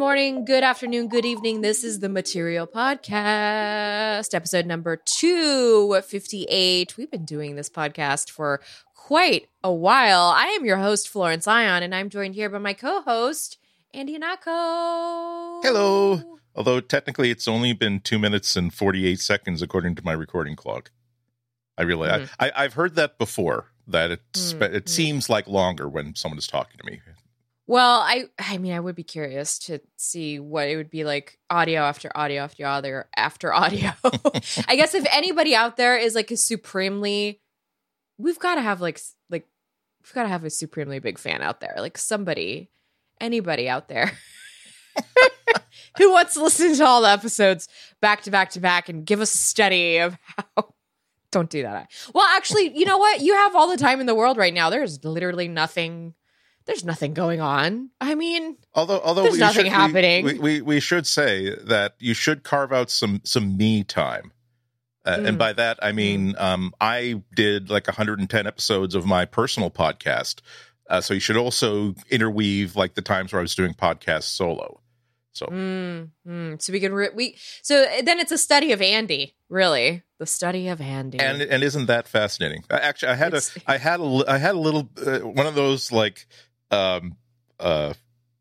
morning, good afternoon, good evening. This is the Material Podcast, episode number 258. We've been doing this podcast for quite a while. I am your host, Florence Ion, and I'm joined here by my co host, Andy Ihnatko. Hello. Although technically it's only been two minutes and 48 seconds according to my recording clock. I really, mm. I, I, have heard that before, that it's, mm. it seems like longer when someone is talking to me. Well, I I mean, I would be curious to see what it would be like audio after audio after audio after audio. I guess if anybody out there is like a supremely we've got to have like like we've got to have a supremely big fan out there. Like somebody anybody out there who wants to listen to all the episodes back to back to back and give us a study of how don't do that. Well, actually, you know what? You have all the time in the world right now. There's literally nothing there's nothing going on. I mean, although although there's nothing should, happening. We, we, we should say that you should carve out some some me time. Uh, mm. And by that I mean mm. um, I did like 110 episodes of my personal podcast, uh, so you should also interweave like the times where I was doing podcasts solo. So, mm, mm. so we can re- we so then it's a study of Andy, really, the study of Andy. And and isn't that fascinating? Actually, I had it's, a I had a I had a little uh, one of those like um uh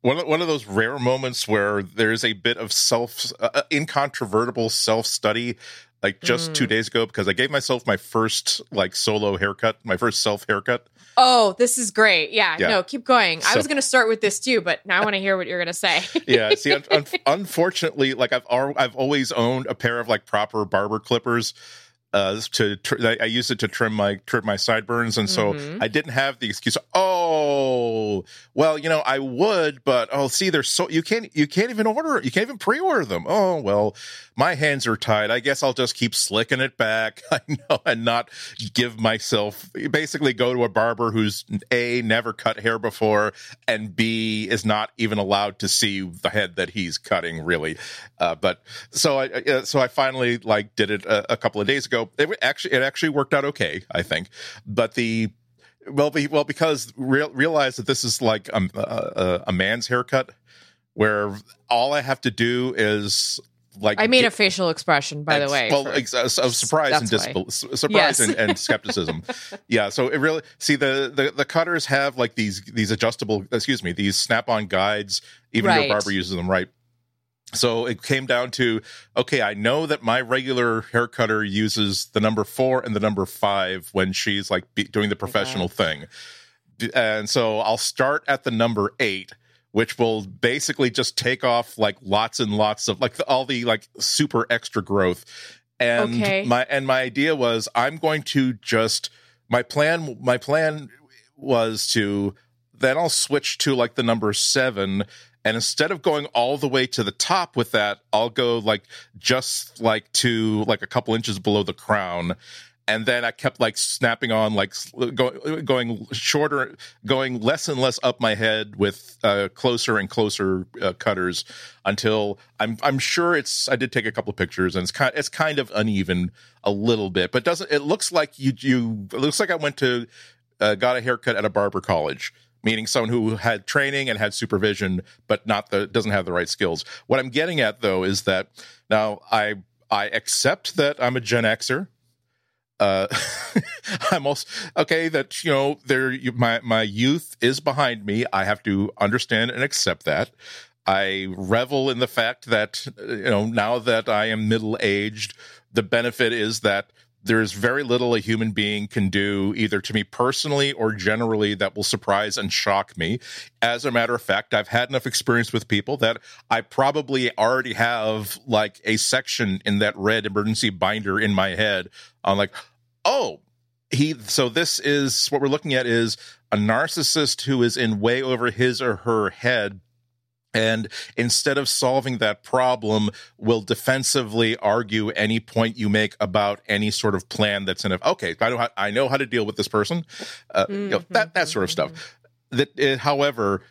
one of, one of those rare moments where there's a bit of self uh, uh incontrovertible self study like just mm. two days ago because I gave myself my first like solo haircut, my first self haircut. Oh, this is great. Yeah, yeah. no, keep going. So, I was going to start with this too, but now I want to hear what you're going to say. yeah, see, un- un- unfortunately, like I've al- I've always owned a pair of like proper barber clippers uh, to tr- I use it to trim my trim my sideburns, and so mm-hmm. I didn't have the excuse. Oh, well, you know, I would, but oh, see, they're so you can't you can't even order you can't even pre-order them. Oh well, my hands are tied. I guess I'll just keep slicking it back. I know, and not give myself basically go to a barber who's a never cut hair before, and b is not even allowed to see the head that he's cutting. Really, uh, but so I uh, so I finally like did it a, a couple of days ago it actually it actually worked out okay, I think. But the well, be, well because real, realize that this is like um, a, a, a man's haircut, where all I have to do is like I made a facial expression, by the way. Well, for, ex- of surprise and disbelief, surprise yes. and, and, skepticism. yeah, so it really see the, the the cutters have like these these adjustable, excuse me, these snap-on guides. Even right. your barber uses them, right? So it came down to okay, I know that my regular hair cutter uses the number four and the number five when she's like doing the oh, professional okay. thing. And so I'll start at the number eight, which will basically just take off like lots and lots of like the, all the like super extra growth. And okay. my and my idea was I'm going to just my plan my plan was to then I'll switch to like the number seven and instead of going all the way to the top with that, I'll go like just like to like a couple inches below the crown. And then I kept like snapping on, like going, going shorter, going less and less up my head with uh, closer and closer uh, cutters until I'm I'm sure it's. I did take a couple of pictures and it's kind it's kind of uneven a little bit, but doesn't it looks like you you it looks like I went to uh, got a haircut at a barber college meaning someone who had training and had supervision, but not the doesn't have the right skills. What I'm getting at though is that now I I accept that I'm a Gen Xer. Uh, I'm also okay that you know there my my youth is behind me. I have to understand and accept that. I revel in the fact that you know now that I am middle aged, the benefit is that there's very little a human being can do either to me personally or generally that will surprise and shock me. As a matter of fact i've had enough experience with people that i probably already have like a section in that red emergency binder in my head. On like oh he so this is what we're looking at is a narcissist who is in way over his or her head and instead of solving that problem will defensively argue any point you make about any sort of plan that's in it okay i know how, I know how to deal with this person uh, mm-hmm. you know, that that sort of stuff mm-hmm. that uh, however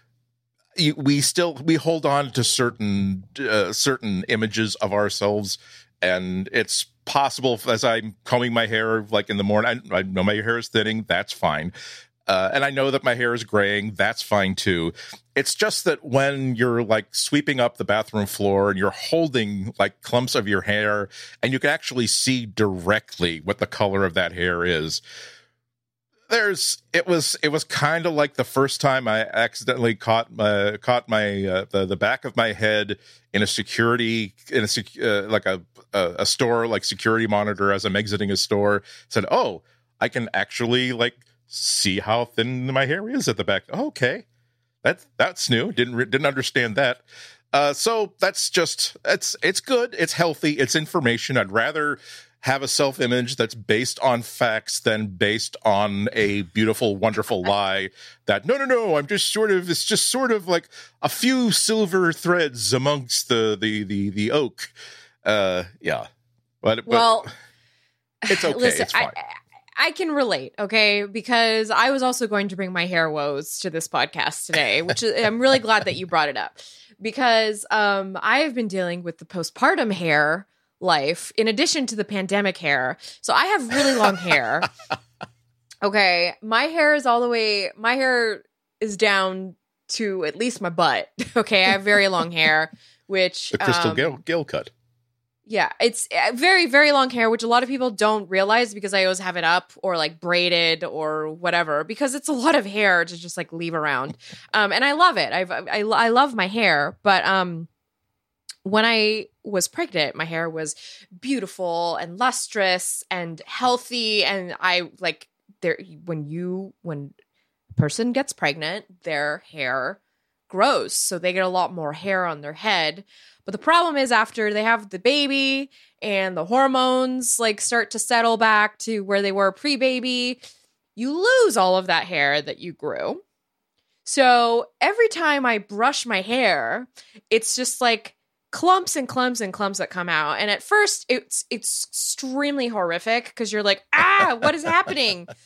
we still we hold on to certain uh, certain images of ourselves and it's possible as i'm combing my hair like in the morning I, I know my hair is thinning that's fine uh, and I know that my hair is graying. That's fine too. It's just that when you're like sweeping up the bathroom floor and you're holding like clumps of your hair and you can actually see directly what the color of that hair is. There's it was it was kind of like the first time I accidentally caught my caught my uh, the the back of my head in a security in a uh, like a, a a store like security monitor as I'm exiting a store said oh I can actually like see how thin my hair is at the back. Okay, that's that's new. Didn't didn't understand that. Uh, so that's just it's it's good. It's healthy. It's information. I'd rather have a self image that's based on facts than based on a beautiful, wonderful lie. That no, no, no. I'm just sort of. It's just sort of like a few silver threads amongst the the the the oak. Uh, yeah, but well. But, it's okay. Listen, it's. I, I can relate, okay? Because I was also going to bring my hair woes to this podcast today, which is, I'm really glad that you brought it up because um, I have been dealing with the postpartum hair life in addition to the pandemic hair. So I have really long hair. Okay, my hair is all the way, my hair is down to at least my butt. Okay, I have very long hair, which the Crystal um, Gayle, Gayle cut. Yeah, it's uh, very, very long hair, which a lot of people don't realize because I always have it up or like braided or whatever because it's a lot of hair to just like leave around. Um, and I love it. I've, I, I love my hair, but um, when I was pregnant, my hair was beautiful and lustrous and healthy. And I like there when you when a person gets pregnant, their hair grows, so they get a lot more hair on their head. But the problem is after they have the baby and the hormones like start to settle back to where they were pre-baby, you lose all of that hair that you grew. So every time I brush my hair, it's just like clumps and clumps and clumps that come out. And at first it's it's extremely horrific because you're like, ah, what is happening?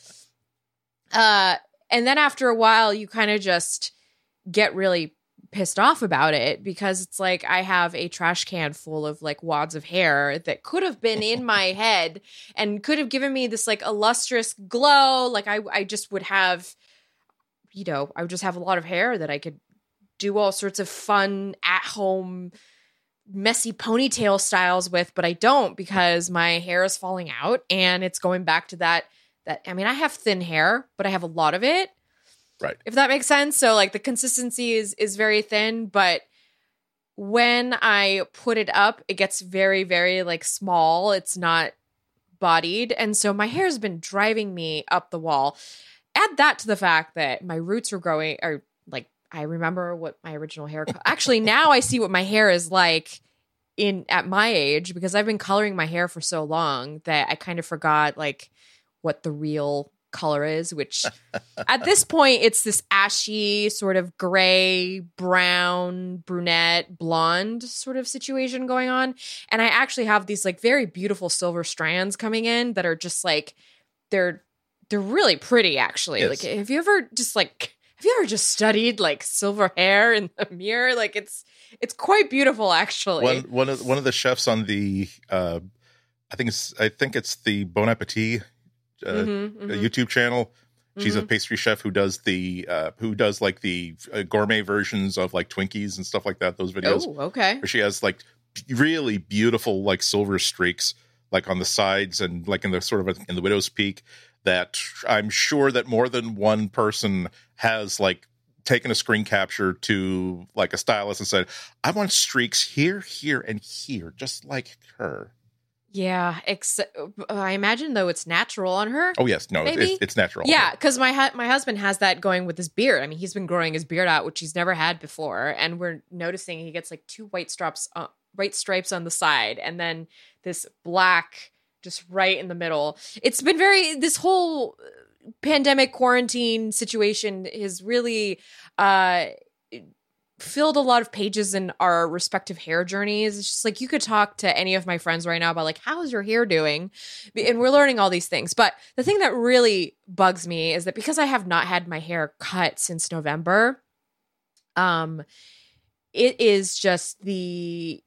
Uh and then after a while you kind of just get really pissed off about it because it's like I have a trash can full of like wads of hair that could have been in my head and could have given me this like illustrious glow. Like I I just would have, you know, I would just have a lot of hair that I could do all sorts of fun at home messy ponytail styles with, but I don't because my hair is falling out and it's going back to that that I mean I have thin hair, but I have a lot of it Right. If that makes sense. So like the consistency is is very thin, but when I put it up, it gets very, very like small. It's not bodied. And so my hair's been driving me up the wall. Add that to the fact that my roots are growing or like I remember what my original hair actually now I see what my hair is like in at my age because I've been coloring my hair for so long that I kind of forgot like what the real color is, which at this point it's this ashy, sort of gray, brown, brunette, blonde sort of situation going on. And I actually have these like very beautiful silver strands coming in that are just like they're they're really pretty actually. Yes. Like have you ever just like have you ever just studied like silver hair in the mirror? Like it's it's quite beautiful actually. One one of one of the chefs on the uh I think it's I think it's the Bon Appetit uh, mm-hmm, mm-hmm. YouTube channel. She's mm-hmm. a pastry chef who does the uh, who does like the uh, gourmet versions of like Twinkies and stuff like that. Those videos. Oh, okay. Where she has like really beautiful like silver streaks like on the sides and like in the sort of in the widow's peak that I'm sure that more than one person has like taken a screen capture to like a stylist and said, "I want streaks here, here, and here, just like her." Yeah, except I imagine though it's natural on her. Oh yes, no, it's, it's, natural. Yeah, because my hu- my husband has that going with his beard. I mean, he's been growing his beard out, which he's never had before, and we're noticing he gets like two white stripes, uh, white stripes on the side, and then this black just right in the middle. It's been very this whole uh, pandemic quarantine situation is really uh filled a lot of pages in our respective hair journeys. It's just like you could talk to any of my friends right now about like how's your hair doing? And we're learning all these things. But the thing that really bugs me is that because I have not had my hair cut since November, um it is just the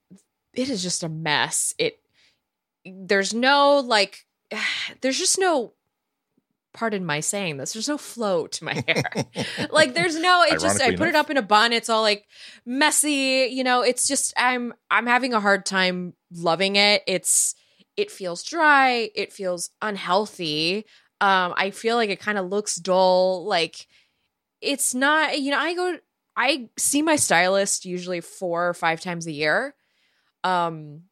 it is just a mess. It there's no like there's just no pardon my saying this, there's no flow to my hair. like there's no, it just I put enough. it up in a bun, it's all like messy, you know, it's just I'm I'm having a hard time loving it. It's it feels dry, it feels unhealthy. Um I feel like it kind of looks dull, like it's not, you know, I go I see my stylist usually 4 or 5 times a year. Um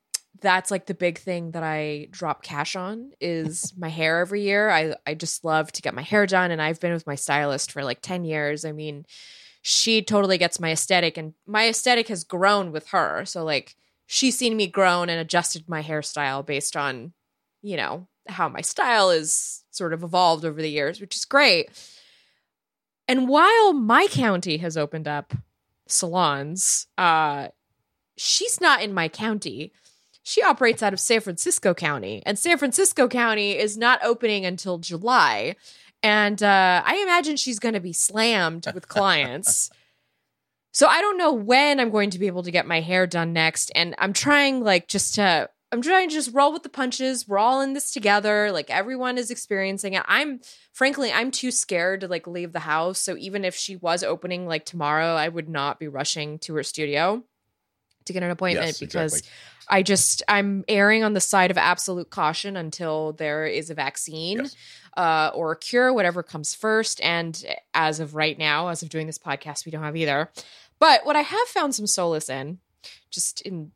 that's like the big thing that I drop cash on is my hair every year. I I just love to get my hair done and I've been with my stylist for like 10 years. I mean, she totally gets my aesthetic and my aesthetic has grown with her. So like she's seen me grown and adjusted my hairstyle based on, you know, how my style is sort of evolved over the years, which is great. And while my county has opened up salons, uh she's not in my county she operates out of San Francisco County, and San Francisco County is not opening until July. And uh, I imagine she's going to be slammed with clients. so I don't know when I'm going to be able to get my hair done next. And I'm trying, like, just to. I'm trying to just roll with the punches. We're all in this together. Like everyone is experiencing it. I'm frankly, I'm too scared to like leave the house. So even if she was opening like tomorrow, I would not be rushing to her studio to get an appointment yes, because exactly. I just I'm erring on the side of absolute caution until there is a vaccine yes. uh, or a cure, whatever comes first. And as of right now, as of doing this podcast, we don't have either. But what I have found some solace in, just in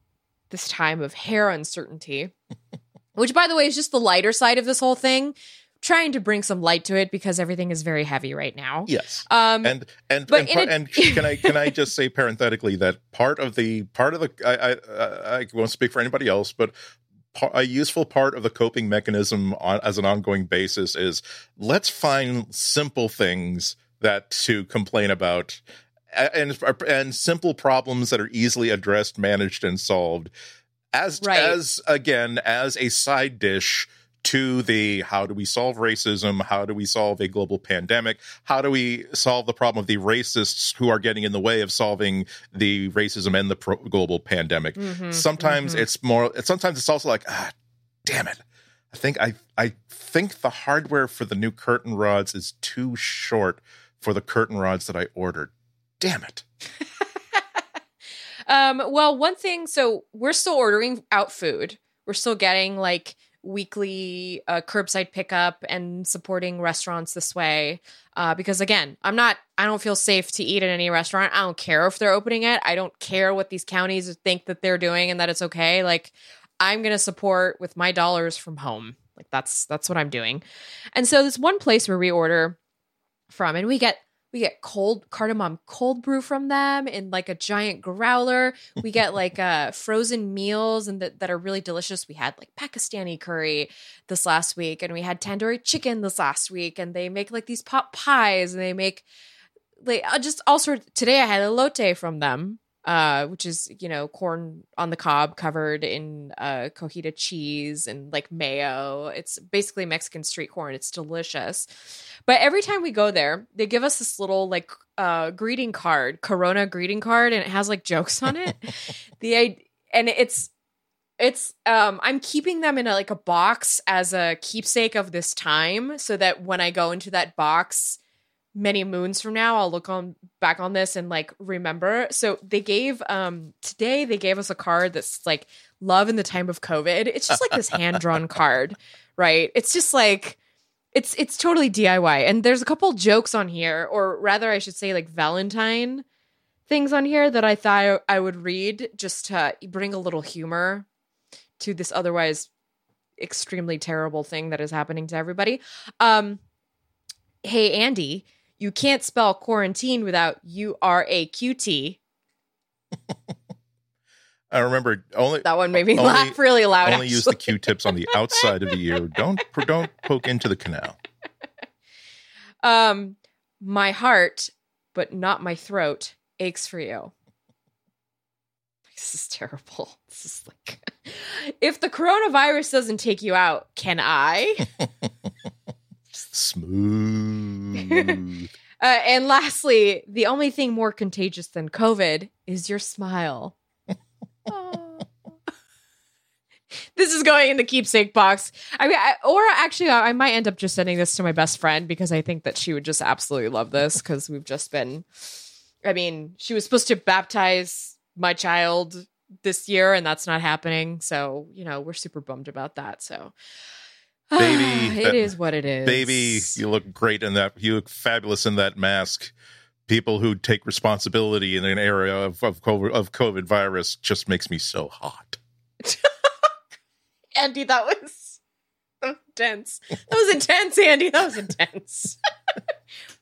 this time of hair uncertainty, which by the way is just the lighter side of this whole thing, trying to bring some light to it because everything is very heavy right now. Yes. Um, and and and, par- a- and, can I can I just say parenthetically that part of the part of the I I, I won't speak for anybody else, but a useful part of the coping mechanism on, as an ongoing basis is let's find simple things that to complain about and and simple problems that are easily addressed, managed, and solved as right. as again as a side dish to the how do we solve racism? How do we solve a global pandemic? How do we solve the problem of the racists who are getting in the way of solving the racism and the pro- global pandemic? Mm-hmm, sometimes mm-hmm. it's more, sometimes it's also like, ah, damn it. I think I I think the hardware for the new curtain rods is too short for the curtain rods that I ordered. Damn it. um, well, one thing, so we're still ordering out food. We're still getting like weekly uh, curbside pickup and supporting restaurants this way. Uh, because again, I'm not, I don't feel safe to eat at any restaurant. I don't care if they're opening it. I don't care what these counties think that they're doing and that it's okay. Like, I'm going to support with my dollars from home. Like that's that's what I'm doing. And so this one place where we order from and we get we get cold cardamom cold brew from them in like a giant growler. We get like uh frozen meals and that, that are really delicious. We had like Pakistani curry this last week and we had tandoori chicken this last week and they make like these pot pies and they make like uh, just all sorts today I had a lotte from them uh, which is you know corn on the cob covered in uh, cojita cheese and like mayo. It's basically Mexican street corn. It's delicious. But every time we go there, they give us this little like uh, greeting card, Corona greeting card, and it has like jokes on it. the and it's it's um i'm keeping them in a, like a box as a keepsake of this time so that when i go into that box many moons from now i'll look on back on this and like remember. So they gave um today they gave us a card that's like love in the time of covid. It's just like this hand drawn card right? It's just like it's it's totally diy and there's a couple jokes on here or rather i should say like valentine things on here that i thought i would read just to bring a little humor to this otherwise extremely terrible thing that is happening to everybody. Um hey andy you can't spell quarantine without U R A Q T. I remember only that one made me only, laugh really loud. Only actually. use the Q-tips on the outside of the ear. Don't don't poke into the canal. Um, my heart, but not my throat, aches for you. This is terrible. This is like, if the coronavirus doesn't take you out, can I? Smooth. uh, and lastly, the only thing more contagious than COVID is your smile. this this is going in the keepsake box. I mean, I, or actually, I might end up just sending this to my best friend because I think that she would just absolutely love this because we've just been. I mean, she was supposed to baptize my child this year, and that's not happening. So you know, we're super bummed about that. So. Baby, it is what it is. Baby, you look great in that. You look fabulous in that mask people who take responsibility in an area of of COVID, of COVID virus just makes me so hot. Andy, that was, that was intense. That was intense, Andy. That was intense.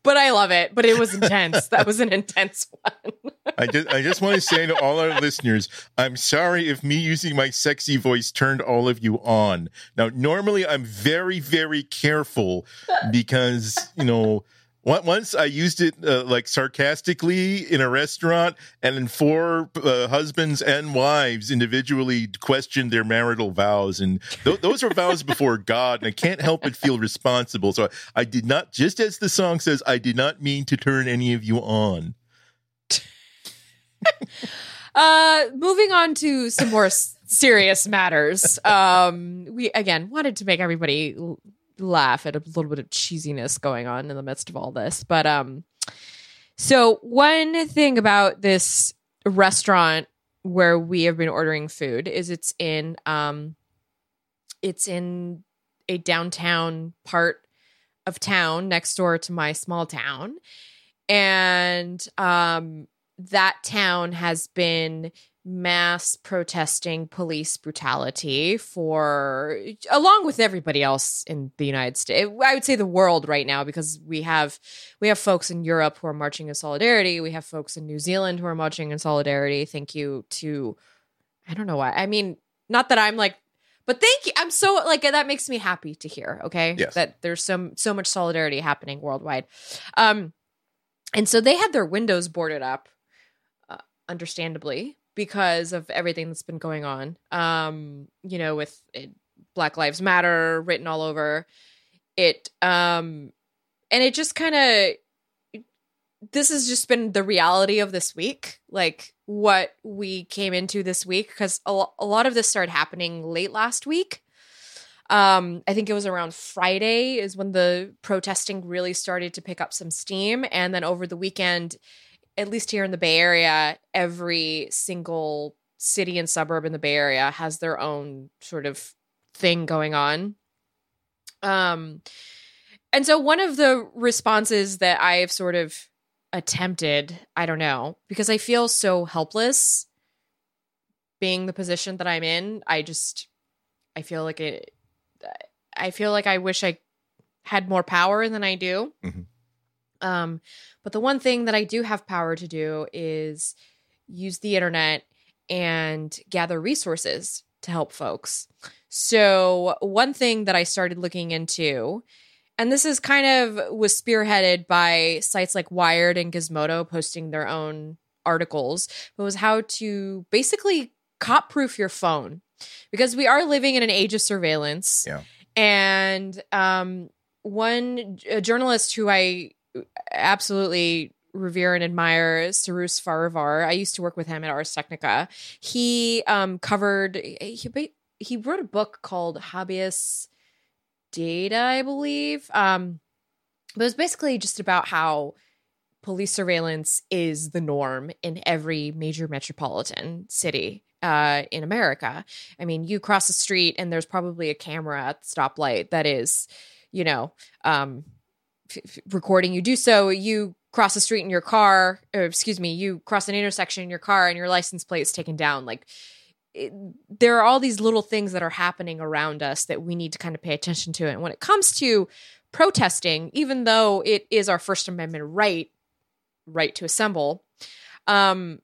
but I love it. But it was intense. That was an intense one. I just I just want to say to all our listeners, I'm sorry if me using my sexy voice turned all of you on. Now, normally I'm very very careful because you know once I used it uh, like sarcastically in a restaurant, and then four uh, husbands and wives individually questioned their marital vows, and th- those are vows before God, and I can't help but feel responsible. So I did not, just as the song says, I did not mean to turn any of you on. uh, moving on to some more serious matters. Um, we again wanted to make everybody laugh at a little bit of cheesiness going on in the midst of all this. But um so one thing about this restaurant where we have been ordering food is it's in um it's in a downtown part of town next door to my small town. And um that town has been mass protesting police brutality for along with everybody else in the United States. I would say the world right now because we have we have folks in Europe who are marching in solidarity, we have folks in New Zealand who are marching in solidarity. Thank you to I don't know why. I mean, not that I'm like but thank you. I'm so like that makes me happy to hear, okay? Yes. That there's some so much solidarity happening worldwide. Um and so they had their windows boarded up uh, understandably because of everything that's been going on. Um, you know, with it, Black Lives Matter written all over it. Um, and it just kind of, this has just been the reality of this week, like what we came into this week, because a, a lot of this started happening late last week. Um, I think it was around Friday is when the protesting really started to pick up some steam. And then over the weekend, at least here in the Bay Area, every single city and suburb in the Bay Area has their own sort of thing going on. Um, and so one of the responses that I've sort of attempted, I don't know, because I feel so helpless being the position that I'm in. I just, I feel like it, I feel like I wish I had more power than I do. Mm-hmm. Um, but the one thing that I do have power to do is use the internet and gather resources to help folks. So, one thing that I started looking into, and this is kind of was spearheaded by sites like Wired and Gizmodo posting their own articles, but was how to basically cop proof your phone because we are living in an age of surveillance. Yeah. And um, one journalist who I absolutely revere and admire Cyrus Farivar. I used to work with him at Ars Technica. He um, covered he he wrote a book called Habeas Data, I believe. Um, but it was basically just about how police surveillance is the norm in every major metropolitan city uh, in America. I mean, you cross the street and there's probably a camera at the stoplight that is, you know, um, f- recording you do so, you cross the street in your car, or excuse me, you cross an intersection in your car and your license plate is taken down. Like it, there are all these little things that are happening around us that we need to kind of pay attention to. And when it comes to protesting, even though it is our First Amendment right, right to assemble, um,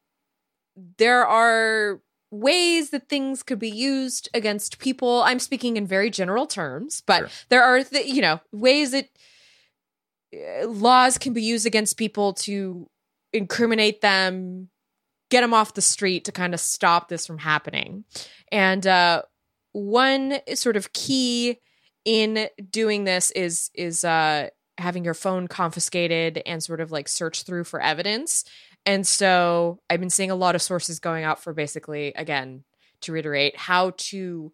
there are ways that things could be used against people. I'm speaking in very general terms, but sure. there are, th- you know, ways that laws can be used against people to incriminate them, get them off the street to kind of stop this from happening. And uh, one sort of key in doing this is is uh, having your phone confiscated and sort of like search through for evidence. And so I've been seeing a lot of sources going out for basically, again, to reiterate, how to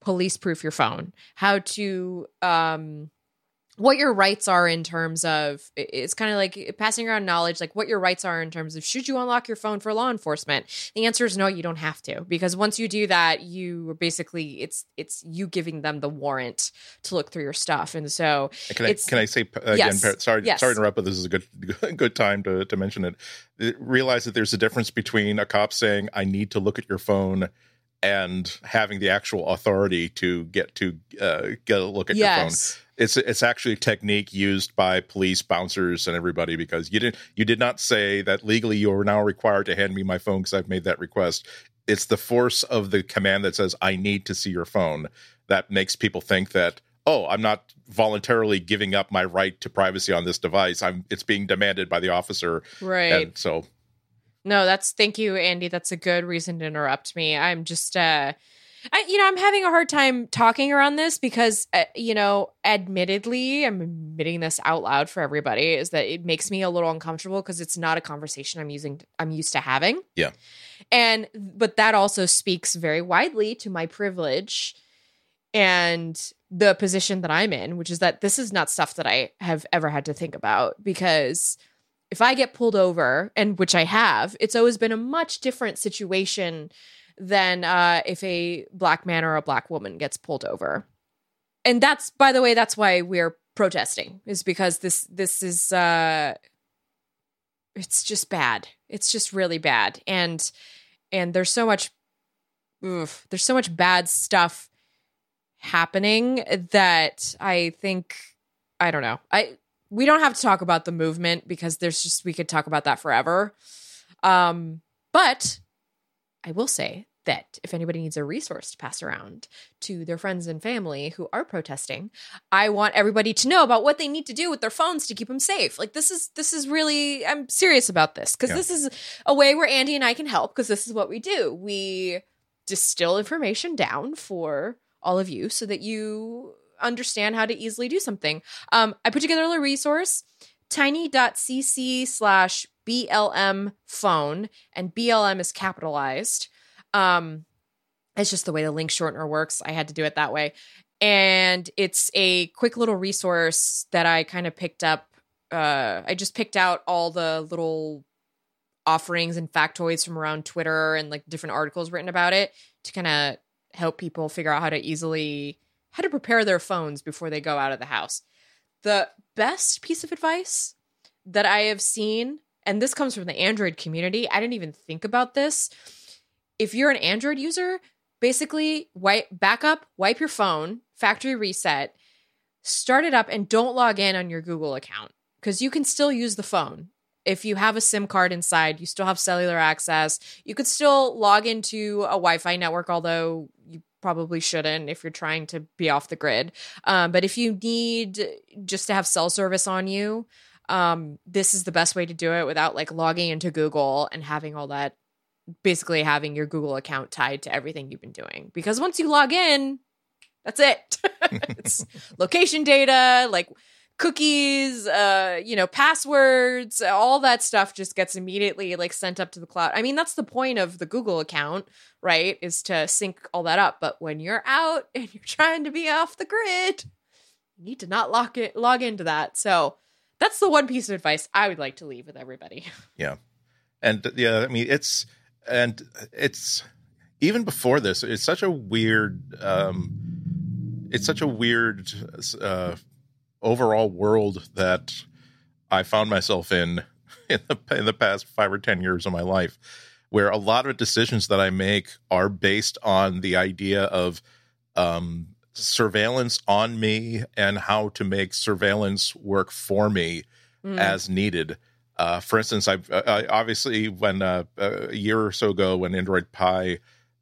police proof your phone, how to um what your rights are in terms of it's kind of like passing around knowledge like what your rights are in terms of should you unlock your phone for law enforcement the answer is no you don't have to because once you do that you basically it's it's you giving them the warrant to look through your stuff and so can I, can I say again yes, sorry yes. sorry to interrupt but this is a good good time to, to mention it realize that there's a difference between a cop saying I need to look at your phone and having the actual authority to get to uh, get a look at yes. your phone. It's it's actually a technique used by police, bouncers, and everybody because you didn't you did not say that legally you are now required to hand me my phone because I've made that request. It's the force of the command that says I need to see your phone that makes people think that oh I'm not voluntarily giving up my right to privacy on this device. I'm it's being demanded by the officer. Right. And so no, that's thank you, Andy. That's a good reason to interrupt me. I'm just uh I, you know, I'm having a hard time talking around this because, uh, you know, admittedly, I'm admitting this out loud for everybody is that it makes me a little uncomfortable because it's not a conversation I'm using, I'm used to having. Yeah. And, but that also speaks very widely to my privilege and the position that I'm in, which is that this is not stuff that I have ever had to think about because if I get pulled over, and which I have, it's always been a much different situation than uh, if a black man or a black woman gets pulled over. And that's, by the way, that's why we're protesting, is because this this is uh, it's just bad. It's just really bad, and and there's so much, oof, there's so much bad stuff happening that I think I don't know. I we don't have to talk about the movement because there's just we could talk about that forever. Um, but I will say that if anybody needs a resource to pass around to their friends and family who are protesting, I want everybody to know about what they need to do with their phones to keep them safe. Like this is this is really I'm serious about this because yeah. this is a way where Andy and I can help because this is what we do. We distill information down for all of you so that you understand how to easily do something. Um, I put together a resource, tiny.cc slash BLM phone, and BLM is capitalized. Um, it's just the way the link shortener works. I had to do it that way. And it's a quick little resource that I kind of picked up. Uh, I just picked out all the little offerings and factoids from around Twitter and like different articles written about it to kind of help people figure out how to easily how to prepare their phones before they go out of the house. The best piece of advice that I have seen, and this comes from the Android community, I didn't even think about this. If you're an Android user, basically wipe back up, wipe your phone, factory reset, start it up, and don't log in on your Google account because you can still use the phone. If you have a SIM card inside, you still have cellular access. You could still log into a Wi Fi network, although you probably shouldn't if you're trying to be off the grid. Um, but if you need just to have cell service on you, um, this is the best way to do it without like logging into Google and having all that basically having your Google account tied to everything you've been doing. Because once you log in, that's it. it's location data, like cookies, uh, you know, passwords, all that stuff just gets immediately like sent up to the cloud. I mean, that's the point of the Google account, right? Is to sync all that up. But when you're out and you're trying to be off the grid, you need to not lock it log into that. So that's the one piece of advice I would like to leave with everybody. Yeah. And yeah, I mean it's and it's even before this, it's such a weird um it's such a weird uh overall world that I found myself in in the in the past five or ten years of my life, where a lot of decisions that I make are based on the idea of um, surveillance on me and how to make surveillance work for me mm. as needed. Uh, for instance, I've I, obviously when uh, a year or so ago when Android Pie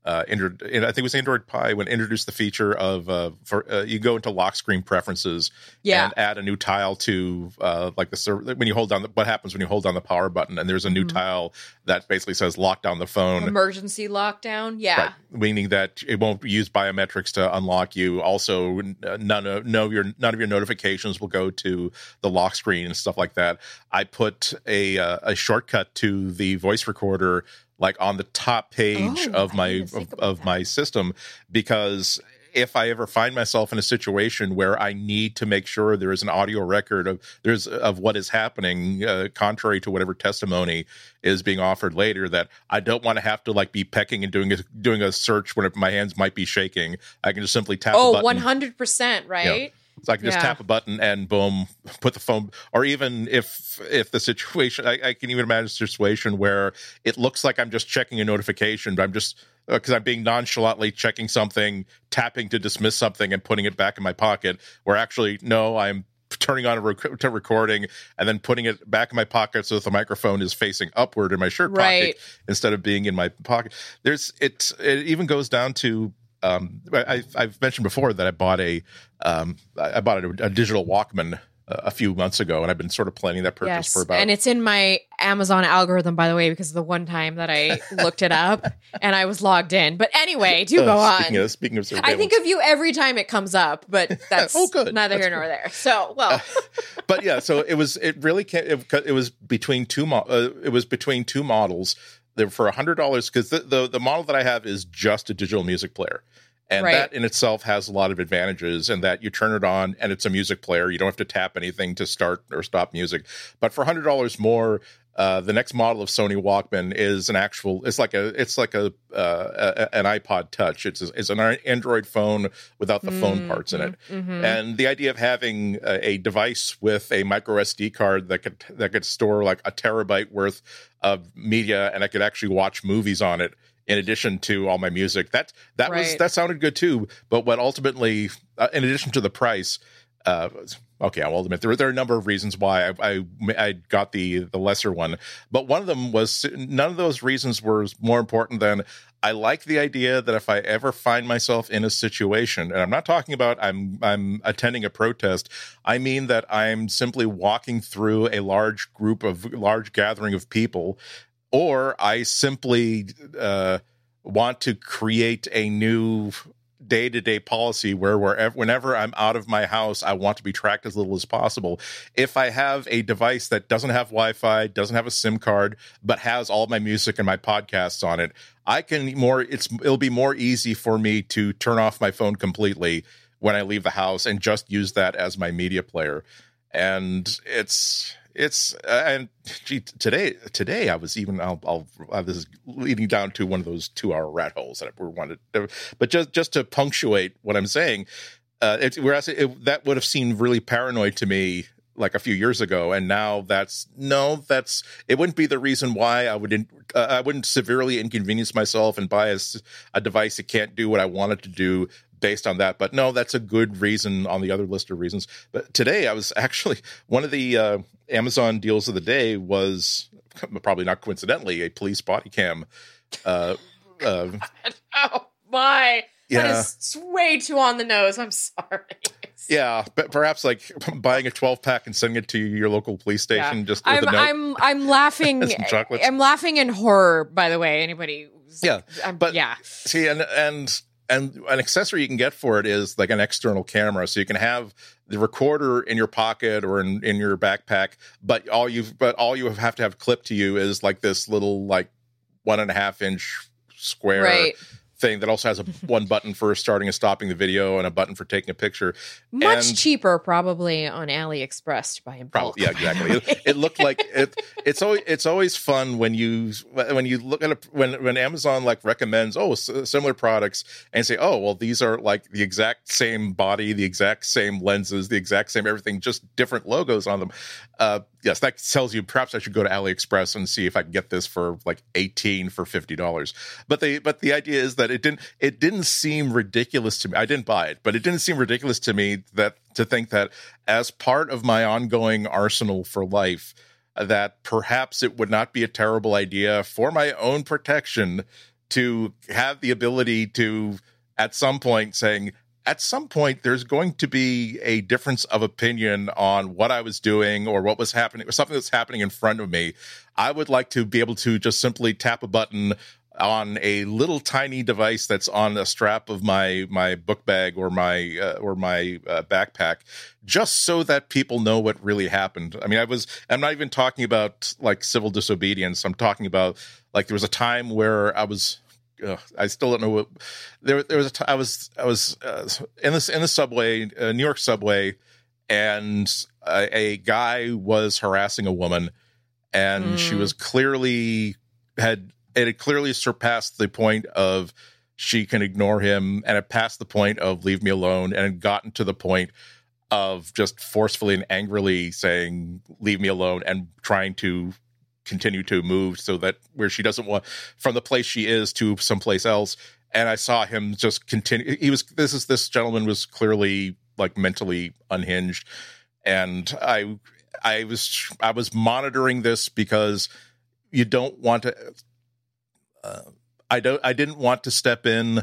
uh, I think it was Android Pie when introduced the feature of uh, for uh, you go into lock screen preferences yeah. and add a new tile to uh, like the server when you hold down the, what happens when you hold down the power button and there's a new mm-hmm. tile that basically says lock down the phone emergency lockdown yeah right. meaning that it won't use biometrics to unlock you also none of no your none of your notifications will go to the lock screen and stuff like that I put a uh, a shortcut to the voice recorder like on the top page oh, of my of, of my system because if I ever find myself in a situation where I need to make sure there is an audio record of there's of what is happening, uh, contrary to whatever testimony is being offered later, that I don't want to have to like be pecking and doing a doing a search when my hands might be shaking. I can just simply tap. Oh, one hundred percent, right. You know, so I can just yeah. tap a button and boom, put the phone. Or even if if the situation, I, I, can even imagine a situation where it looks like I'm just checking a notification, but I'm just because uh, I'm being nonchalantly checking something, tapping to dismiss something, and putting it back in my pocket. Where actually, no, I'm turning on a rec- to recording and then putting it back in my pocket so that the microphone is facing upward in my shirt right. pocket instead of being in my pocket. There's it. It even goes down to um, I, have mentioned before that I bought a um, I bought a, a digital Walkman a few months ago, and I've been sort of planning that purchase yes, for about. And it's in my Amazon algorithm, by the way, because the one time that I looked it up and I was logged in. But anyway, do uh, go speaking on. Of, speaking of, I think of you every time it comes up, but that's oh, good. neither that's here nor there. So, well, uh, but yeah, so it was. It really came. It, it was between two. Mo- uh, it was between two models. They're for a hundred dollars because the, the the model that I have is just a digital music player. And right. that in itself has a lot of advantages And that you turn it on and it's a music player. You don't have to tap anything to start or stop music. But for hundred dollars more, uh, the next model of Sony Walkman is an actual. It's like a. It's like a, uh, a an iPod Touch. It's a, it's an Android phone without the mm-hmm. phone parts in it. Mm-hmm. And the idea of having a, a, device with a micro SD card that could that could store like a terabyte worth of media, and I could actually watch movies on it in addition to all my music. That that right. was that sounded good too. But what ultimately, uh, in addition to the price, uh, okay, I'll admit there, there are a number of reasons why I, I, I got the the lesser one. But one of them was none of those reasons were more important than I like the idea that if I ever find myself in a situation, and I'm not talking about I'm I'm attending a protest, I mean that I'm simply walking through a large group of large gathering of people or I simply uh, want to create a new day to day policy where wherever whenever I'm out of my house, I want to be tracked as little as possible. If I have a device that doesn't have Wi-Fi, doesn't have a SIM card, but has all my music and my podcasts on it, I can more. It's it'll be more easy for me to turn off my phone completely when I leave the house and just use that as my media player. And it's it's uh, and gee, today today I was even I'll, I'll uh, this is leading down to one of those two hour rat holes that we wanted, to, but just just to punctuate what I'm saying, uh, it, whereas it, that would have seemed really paranoid to me like a few years ago, and now that's no, that's it wouldn't be the reason why I would in, uh, I wouldn't severely inconvenience myself and buy a, a device that can't do what I wanted to do based on that. But no, that's a good reason on the other list of reasons. But today I was actually one of the uh, Amazon deals of the day was probably not coincidentally a police body cam. Uh, uh, oh my. Yeah. That is way too on the nose. I'm sorry. Yeah, but perhaps like buying a 12 pack and sending it to your local police station. Yeah. Just I'm, I'm I'm laughing. I'm laughing in horror. By the way, anybody? Yeah, I'm, but yeah. See, and and and an accessory you can get for it is like an external camera. So you can have the recorder in your pocket or in, in your backpack but all you but all you have to have clipped to you is like this little like one and a half inch square right thing that also has a one button for starting and stopping the video and a button for taking a picture. Much and cheaper, probably on AliExpress to buy in bulk. Probably, yeah, exactly. it, it, looked like it. It's always it's always fun when you when you look at a, when when Amazon like recommends oh similar products and say oh well these are like the exact same body, the exact same lenses, the exact same everything, just different logos on them. Uh, yes, that tells you perhaps I should go to AliExpress and see if I can get this for like eighteen for fifty dollars. But they but the idea is that it didn't it didn't seem ridiculous to me. I didn't buy it, but it didn't seem ridiculous to me that to think that as part of my ongoing arsenal for life, that perhaps it would not be a terrible idea for my own protection to have the ability to at some point saying at some point there's going to be a difference of opinion on what I was doing or what was happening or something that's happening in front of me. I would like to be able to just simply tap a button on a little tiny device that's on a strap of my my book bag or my uh, or my uh, backpack just so that people know what really happened. I mean, I was I'm not even talking about like civil disobedience. I'm talking about like there was a time where I was uh, I still don't know what there. There was a t- I was I was uh, in this in the subway, uh, New York subway, and a, a, guy was harassing a woman, and mm. she was clearly had it had clearly surpassed the point of she can ignore him, and it passed the point of leave me alone, and it gotten to the point of just forcefully and angrily saying leave me alone and trying to continue to move so that where she doesn't want from the place she is to someplace else and i saw him just continue he was this is this gentleman was clearly like mentally unhinged and i i was i was monitoring this because you don't want to uh, i don't i didn't want to step in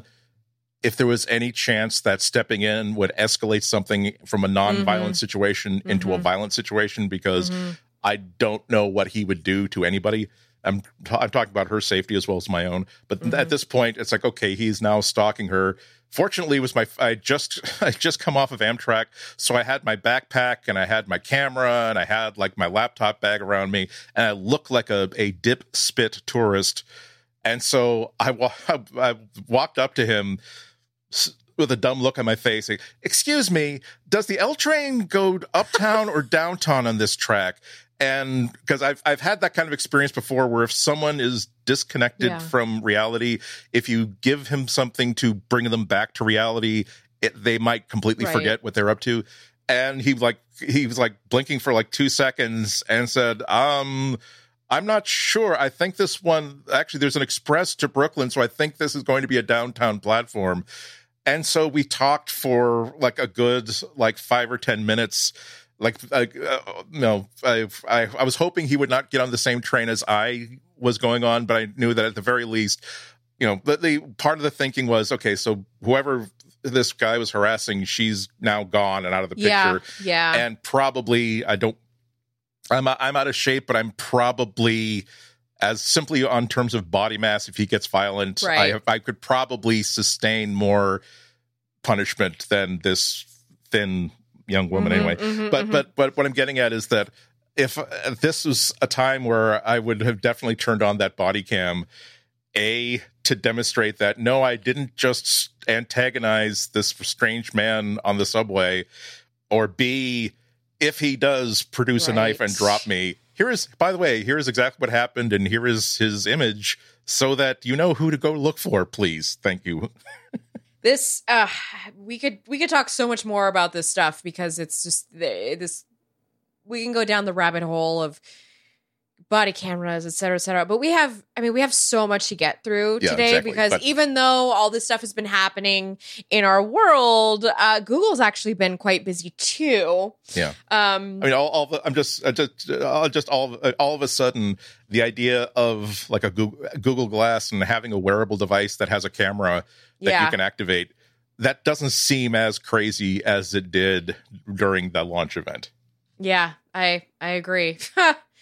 if there was any chance that stepping in would escalate something from a non-violent mm-hmm. situation into mm-hmm. a violent situation because mm-hmm. I don't know what he would do to anybody. I'm t- I'm talking about her safety as well as my own. But mm-hmm. at this point, it's like okay, he's now stalking her. Fortunately, was my I just I just come off of Amtrak, so I had my backpack and I had my camera and I had like my laptop bag around me, and I looked like a a dip spit tourist. And so I, wa- I walked up to him with a dumb look on my face. Excuse me, does the L train go uptown or downtown on this track? And because I've I've had that kind of experience before, where if someone is disconnected yeah. from reality, if you give him something to bring them back to reality, it, they might completely right. forget what they're up to. And he like he was like blinking for like two seconds and said, "Um, I'm not sure. I think this one actually there's an express to Brooklyn, so I think this is going to be a downtown platform." And so we talked for like a good like five or ten minutes like, uh, no, I, I, I was hoping he would not get on the same train as I was going on, but I knew that at the very least, you know, the, the part of the thinking was okay. So whoever this guy was harassing, she's now gone and out of the picture. Yeah, yeah. And probably I don't. I'm I'm out of shape, but I'm probably as simply on terms of body mass. If he gets violent, right. I I could probably sustain more punishment than this thin young woman mm-hmm, anyway. Mm-hmm, but mm-hmm. but but what I'm getting at is that if, if this was a time where I would have definitely turned on that body cam, a to demonstrate that no, I didn't just antagonize this strange man on the subway, or b if he does produce right. a knife and drop me. Here is, by the way, here is exactly what happened, and here is his image, so that you know who to go look for. Please, thank you. this uh we could we could talk so much more about this stuff because it's just this we can go down the rabbit hole of body cameras, et cetera, et cetera. But we have, I mean, we have so much to get through yeah, today exactly. because but, even though all this stuff has been happening in our world, uh, Google's actually been quite busy too. Yeah. Um, I mean, all, all I'm just, just, uh, just all, all of a sudden, the idea of like a Google, Google Glass and having a wearable device that has a camera that yeah. you can activate, that doesn't seem as crazy as it did during the launch event. Yeah, I I agree.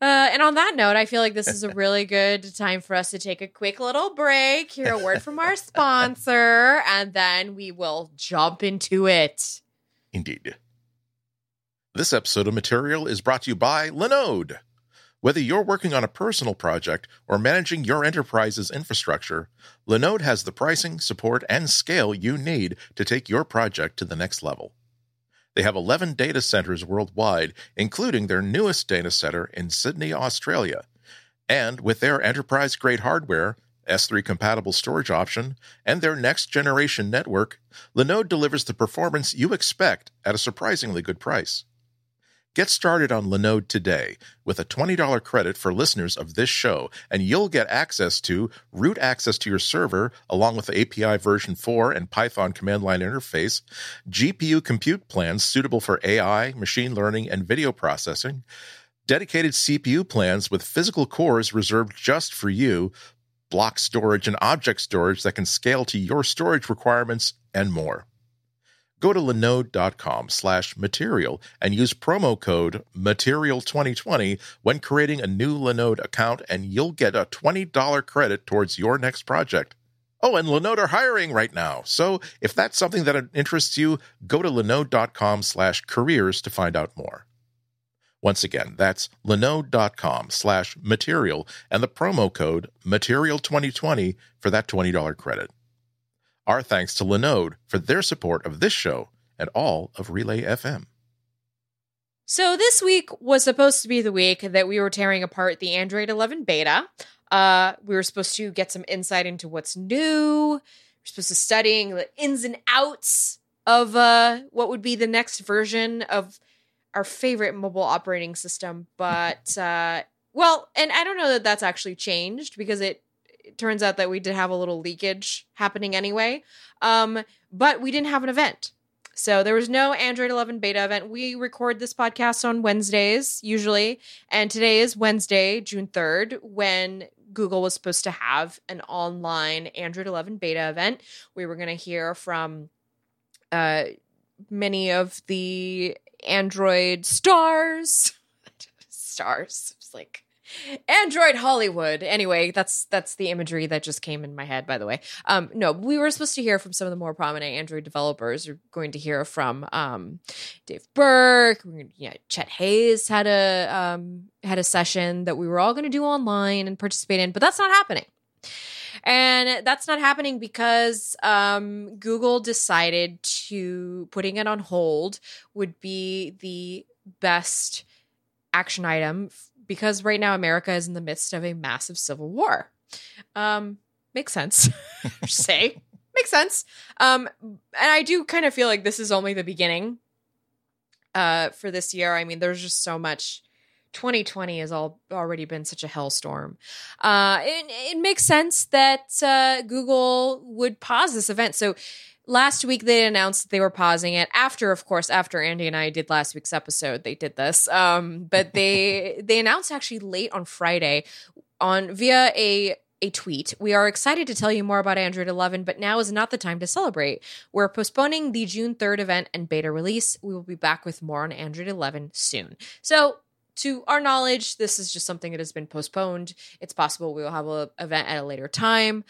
Uh, and on that note, I feel like this is a really good time for us to take a quick little break, hear a word from our sponsor, and then we will jump into it. Indeed. This episode of Material is brought to you by Linode. Whether you're working on a personal project or managing your enterprise's infrastructure, Linode has the pricing, support, and scale you need to take your project to the next level. They have 11 data centers worldwide, including their newest data center in Sydney, Australia. And with their enterprise grade hardware, S3 compatible storage option, and their next generation network, Linode delivers the performance you expect at a surprisingly good price. Get started on Linode today with a $20 credit for listeners of this show, and you'll get access to root access to your server, along with API version 4 and Python command line interface, GPU compute plans suitable for AI, machine learning, and video processing, dedicated CPU plans with physical cores reserved just for you, block storage and object storage that can scale to your storage requirements, and more. Go to linode.com slash material and use promo code material2020 when creating a new Linode account and you'll get a $20 credit towards your next project. Oh, and Linode are hiring right now. So if that's something that interests you, go to linode.com slash careers to find out more. Once again, that's linode.com slash material and the promo code material2020 for that $20 credit. Our thanks to Linode for their support of this show and all of Relay FM. So this week was supposed to be the week that we were tearing apart the Android 11 beta. Uh, we were supposed to get some insight into what's new. We're supposed to studying the ins and outs of uh, what would be the next version of our favorite mobile operating system. But uh, well, and I don't know that that's actually changed because it, it turns out that we did have a little leakage happening anyway. Um, but we didn't have an event. So there was no Android 11 beta event. We record this podcast on Wednesdays usually, and today is Wednesday, June 3rd, when Google was supposed to have an online Android 11 beta event. We were going to hear from uh, many of the Android stars. stars. It's like Android Hollywood. Anyway, that's that's the imagery that just came in my head. By the way, um, no, we were supposed to hear from some of the more prominent Android developers. We're going to hear from um, Dave Burke. We're gonna, yeah, Chet Haase had a um, had a session that we were all going to do online and participate in, but that's not happening. And that's not happening because um, Google decided to putting it on hold would be the best action item because right now America is in the midst of a massive civil war. Um, makes sense. say makes sense. Um, and I do kind of feel like this is only the beginning. Uh, for this year, I mean, there's just so much 2020 has all already been such a hellstorm. Uh, it, it makes sense that uh, Google would pause this event. So last week they announced that they were pausing it after, of course, after Andy and I did last week's episode. They did this, um, but they they announced actually late on Friday on via a a tweet. We are excited to tell you more about Android 11, but now is not the time to celebrate. We're postponing the June 3rd event and beta release. We will be back with more on Android 11 soon. So to our knowledge, this is just something that has been postponed. It's possible we will have an event at a later time.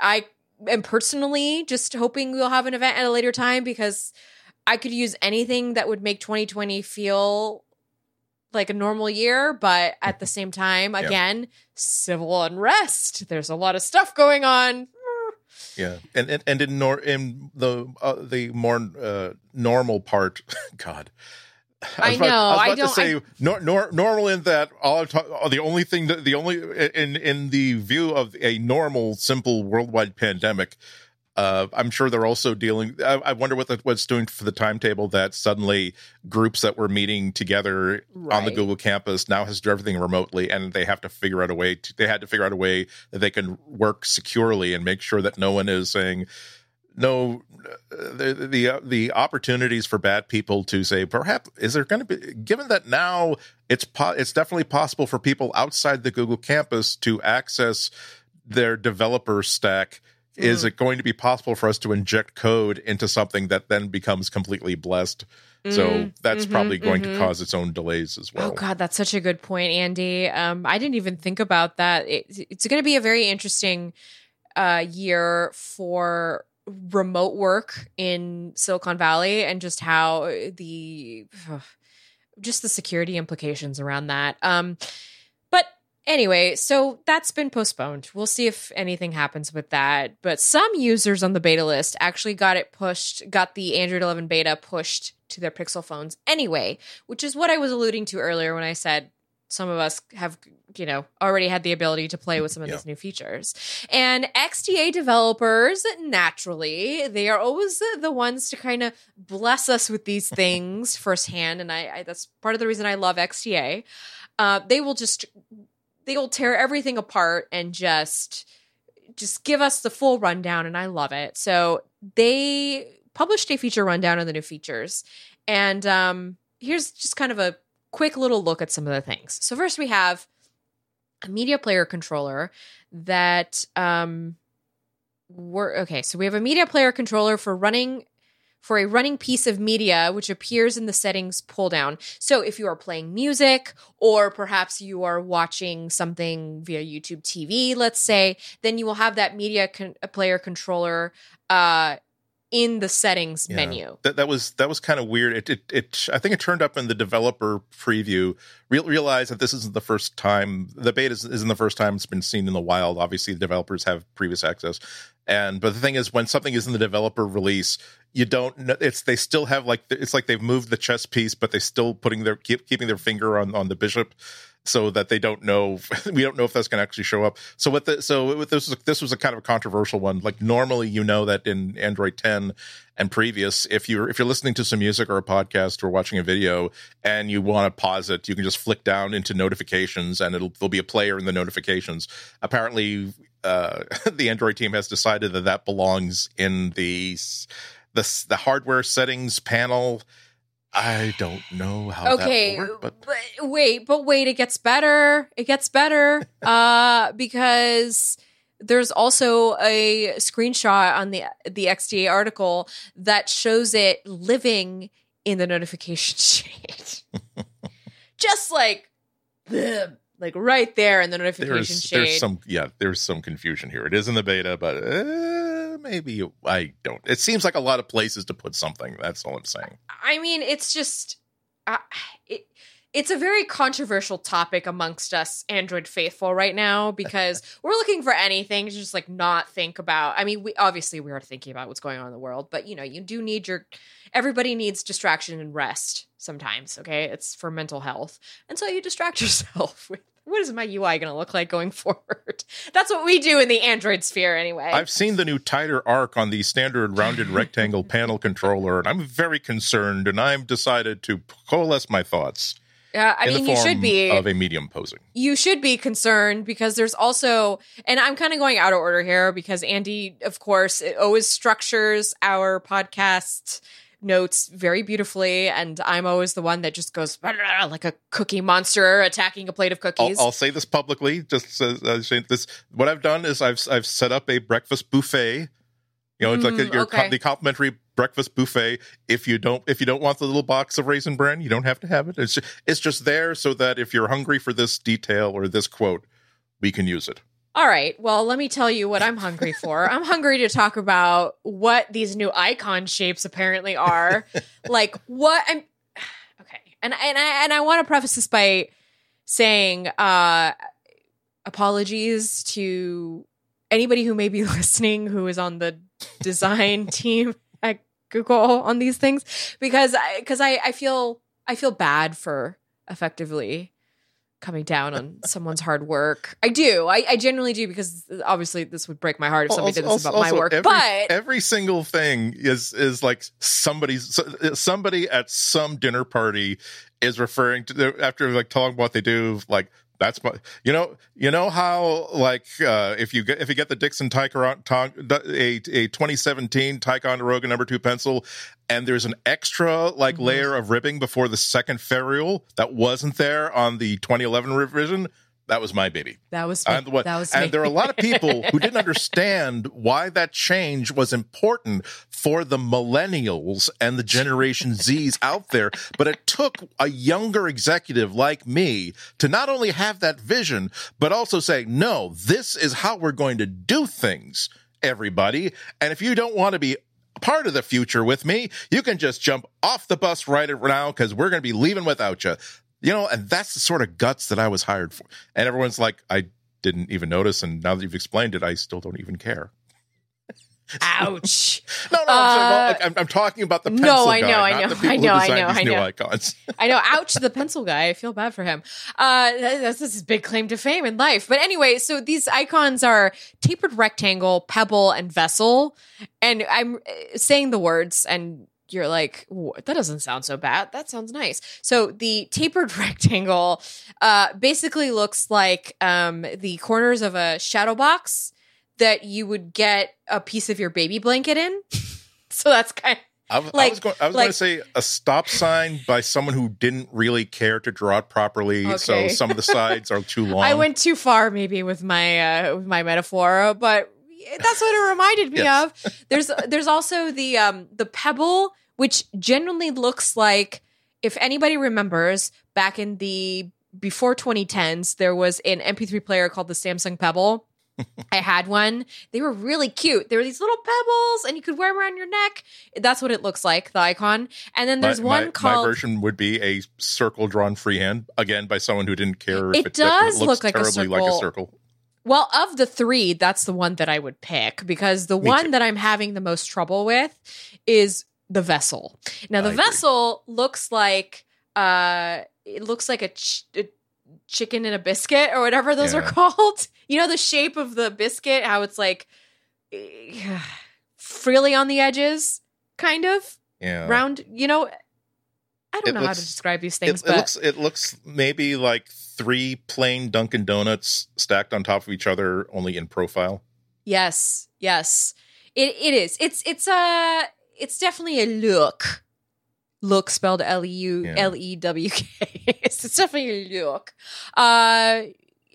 I am personally just hoping we'll have an event at a later time because I could use anything that would make 2020 feel like a normal year, but at the same time, again, civil unrest. There's a lot of stuff going on. Yeah, and and, and in nor in the uh, the more uh, normal part, God, I, I know. About, I was about I to say I, nor, nor, normal in that all the only thing that the only in in the view of a normal, simple worldwide pandemic. Uh, I'm sure they're also dealing. I, I wonder what the, what's doing for the timetable that suddenly groups that were meeting together right. on the Google campus now has to do everything remotely, and they have to figure out a way. To, they had to figure out a way that they can work securely and make sure that no one is saying, no the the the opportunities for bad people to say perhaps is there going to be given that now it's po- it's definitely possible for people outside the Google campus to access their developer stack mm. is it going to be possible for us to inject code into something that then becomes completely blessed mm. so that's mm-hmm, probably going mm-hmm. to cause its own delays as well. Oh God, that's such a good point, Andy. Um, I didn't even think about that. It, it's going to be a very interesting uh, year for remote work in Silicon Valley and just how the just the security implications around that. Um, but anyway, so that's been postponed. We'll see if anything happens with that. But some users on the beta list actually got it pushed, got the Android 11 beta pushed to their Pixel phones anyway, which is what I was alluding to earlier when I said some of us have you know already had the ability to play with some of these new features. And xda developers naturally they are always the ones to kind of bless us with these things firsthand and I, I, that's part of the reason i love xda uh, they will just they will tear everything apart and just just give us the full rundown and i love it. So they published a feature rundown of the new features and um here's just kind of a quick little look at some of the things. So first we have a media player controller that um we're okay, so we have a media player controller for running for a running piece of media which appears in the settings pull down. So if you are playing music or perhaps you are watching something via YouTube TV, let's say, then you will have that media con- player controller uh in the settings yeah. menu. That that was that was kind of weird. It, it it I think it turned up in the developer preview. Real, realize that this isn't the first time the beta isn't the first time it's been seen in the wild. Obviously, the developers have previous access, and but the thing is, when something is in the developer release, you don't. It's they still have like it's like they've moved the chess piece, but they still putting their keep, keeping their finger on on the bishop so that they don't know we don't know if that's going to actually show up. So what the so with this was this was a kind of a controversial one. Like normally you know that in android 10 and previous if you're if you're listening to some music or a podcast or watching a video and you want to pause it you can just flick down into notifications and it'll there'll be a player in the notifications. Apparently uh the android team has decided that that belongs in the the the hardware settings panel I don't know how okay, work, but... but wait, but wait, it gets better. It gets better uh, because there's also a screenshot on the the XDA article that shows it living in the notification shade, just like like right there in the notification there's, shade. There's some yeah, there's some confusion here. It is in the beta, but. Uh maybe I don't. It seems like a lot of places to put something. That's all I'm saying. I mean, it's just uh, it. It's a very controversial topic amongst us Android faithful right now because we're looking for anything to just like not think about. I mean, we obviously we are thinking about what's going on in the world, but you know, you do need your everybody needs distraction and rest sometimes, okay? It's for mental health. And so you distract yourself with what is my UI going to look like going forward? That's what we do in the Android sphere anyway. I've seen the new tighter arc on the standard rounded rectangle panel controller, and I'm very concerned, and I've decided to coalesce my thoughts. Yeah, I mean, you should be of a medium posing. You should be concerned because there's also, and I'm kind of going out of order here because Andy, of course, always structures our podcast notes very beautifully, and I'm always the one that just goes like a cookie monster attacking a plate of cookies. I'll, I'll say this publicly. Just uh, this, what I've done is I've I've set up a breakfast buffet. You know, it's mm, like a, your okay. the complimentary breakfast buffet. If you don't if you don't want the little box of raisin bran, you don't have to have it. It's just, it's just there so that if you're hungry for this detail or this quote, we can use it. All right. Well, let me tell you what I'm hungry for. I'm hungry to talk about what these new icon shapes apparently are. like what I'm Okay. And and I and I want to preface this by saying uh apologies to anybody who may be listening who is on the design team Google on these things because I because I I feel I feel bad for effectively coming down on someone's hard work. I do. I, I genuinely do because obviously this would break my heart if somebody also, did this about also, my work. Every, but every single thing is is like somebody's uh, somebody at some dinner party is referring to after like telling what they do like that's my, you know, you know how like uh, if you get if you get the Dixon Ticonderoga a a 2017 Ticonderoga number two pencil, and there's an extra like mm-hmm. layer of ribbing before the second ferrule that wasn't there on the 2011 revision. That was my baby. That was me. The that was and me. there are a lot of people who didn't understand why that change was important for the millennials and the Generation Zs out there. But it took a younger executive like me to not only have that vision, but also say, no, this is how we're going to do things, everybody. And if you don't want to be part of the future with me, you can just jump off the bus right now because we're going to be leaving without you. You know, and that's the sort of guts that I was hired for. And everyone's like, I didn't even notice. And now that you've explained it, I still don't even care. Ouch. no, no, uh, I'm, I'm, talking about the pencil guy. no, I know, guy, I know, I know, I know, I know. icons. I know. Ouch, the pencil guy. I feel bad for him. Uh, that's, his big claim to fame in life. But anyway, so these icons are tapered rectangle, pebble, and vessel. And I'm uh, saying the words, and you're like, that doesn't sound so bad. That sounds nice. So the tapered rectangle uh, basically looks like um, the corners of a shadow box that you would get a piece of your baby blanket in. so that's kind of. I, like, I was, going, I was like, going to say a stop sign by someone who didn't really care to draw it properly, okay. so some of the sides are too long. I went too far, maybe with my uh, with my metaphor, but that's what it reminded me yes. of. There's there's also the um the pebble which genuinely looks like if anybody remembers back in the before 2010s there was an mp3 player called the samsung pebble I had one. They were really cute. They were these little pebbles, and you could wear them around your neck. That's what it looks like, the icon. And then there's my, one my, called. My version would be a circle drawn freehand, again by someone who didn't care. It, it does it look like a, like a circle. Well, of the three, that's the one that I would pick because the Me one too. that I'm having the most trouble with is the vessel. Now, the I vessel agree. looks like uh, it looks like a, ch- a, chicken and a biscuit or whatever those yeah. are called. You know the shape of the biscuit, how it's like frilly on the edges, kind of. Yeah. Round, you know, I don't it know looks, how to describe these things, it, but it looks it looks maybe like three plain Dunkin' Donuts stacked on top of each other, only in profile. Yes, yes, it it is. It's it's a it's definitely a look. Look spelled L E U L E W K. It's definitely a look. Uh,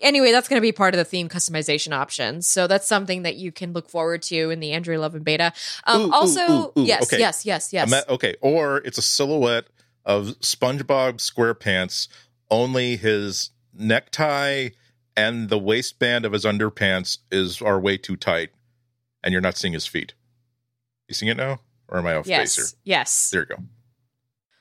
anyway, that's going to be part of the theme customization options. So that's something that you can look forward to in the Android 11 beta. Um, ooh, also, ooh, ooh, yes, okay. yes, yes, yes. okay, or it's a silhouette of SpongeBob SquarePants. Only his necktie and the waistband of his underpants is are way too tight, and you're not seeing his feet. You seeing it now, or am I off yes, base here? Yes. There you go.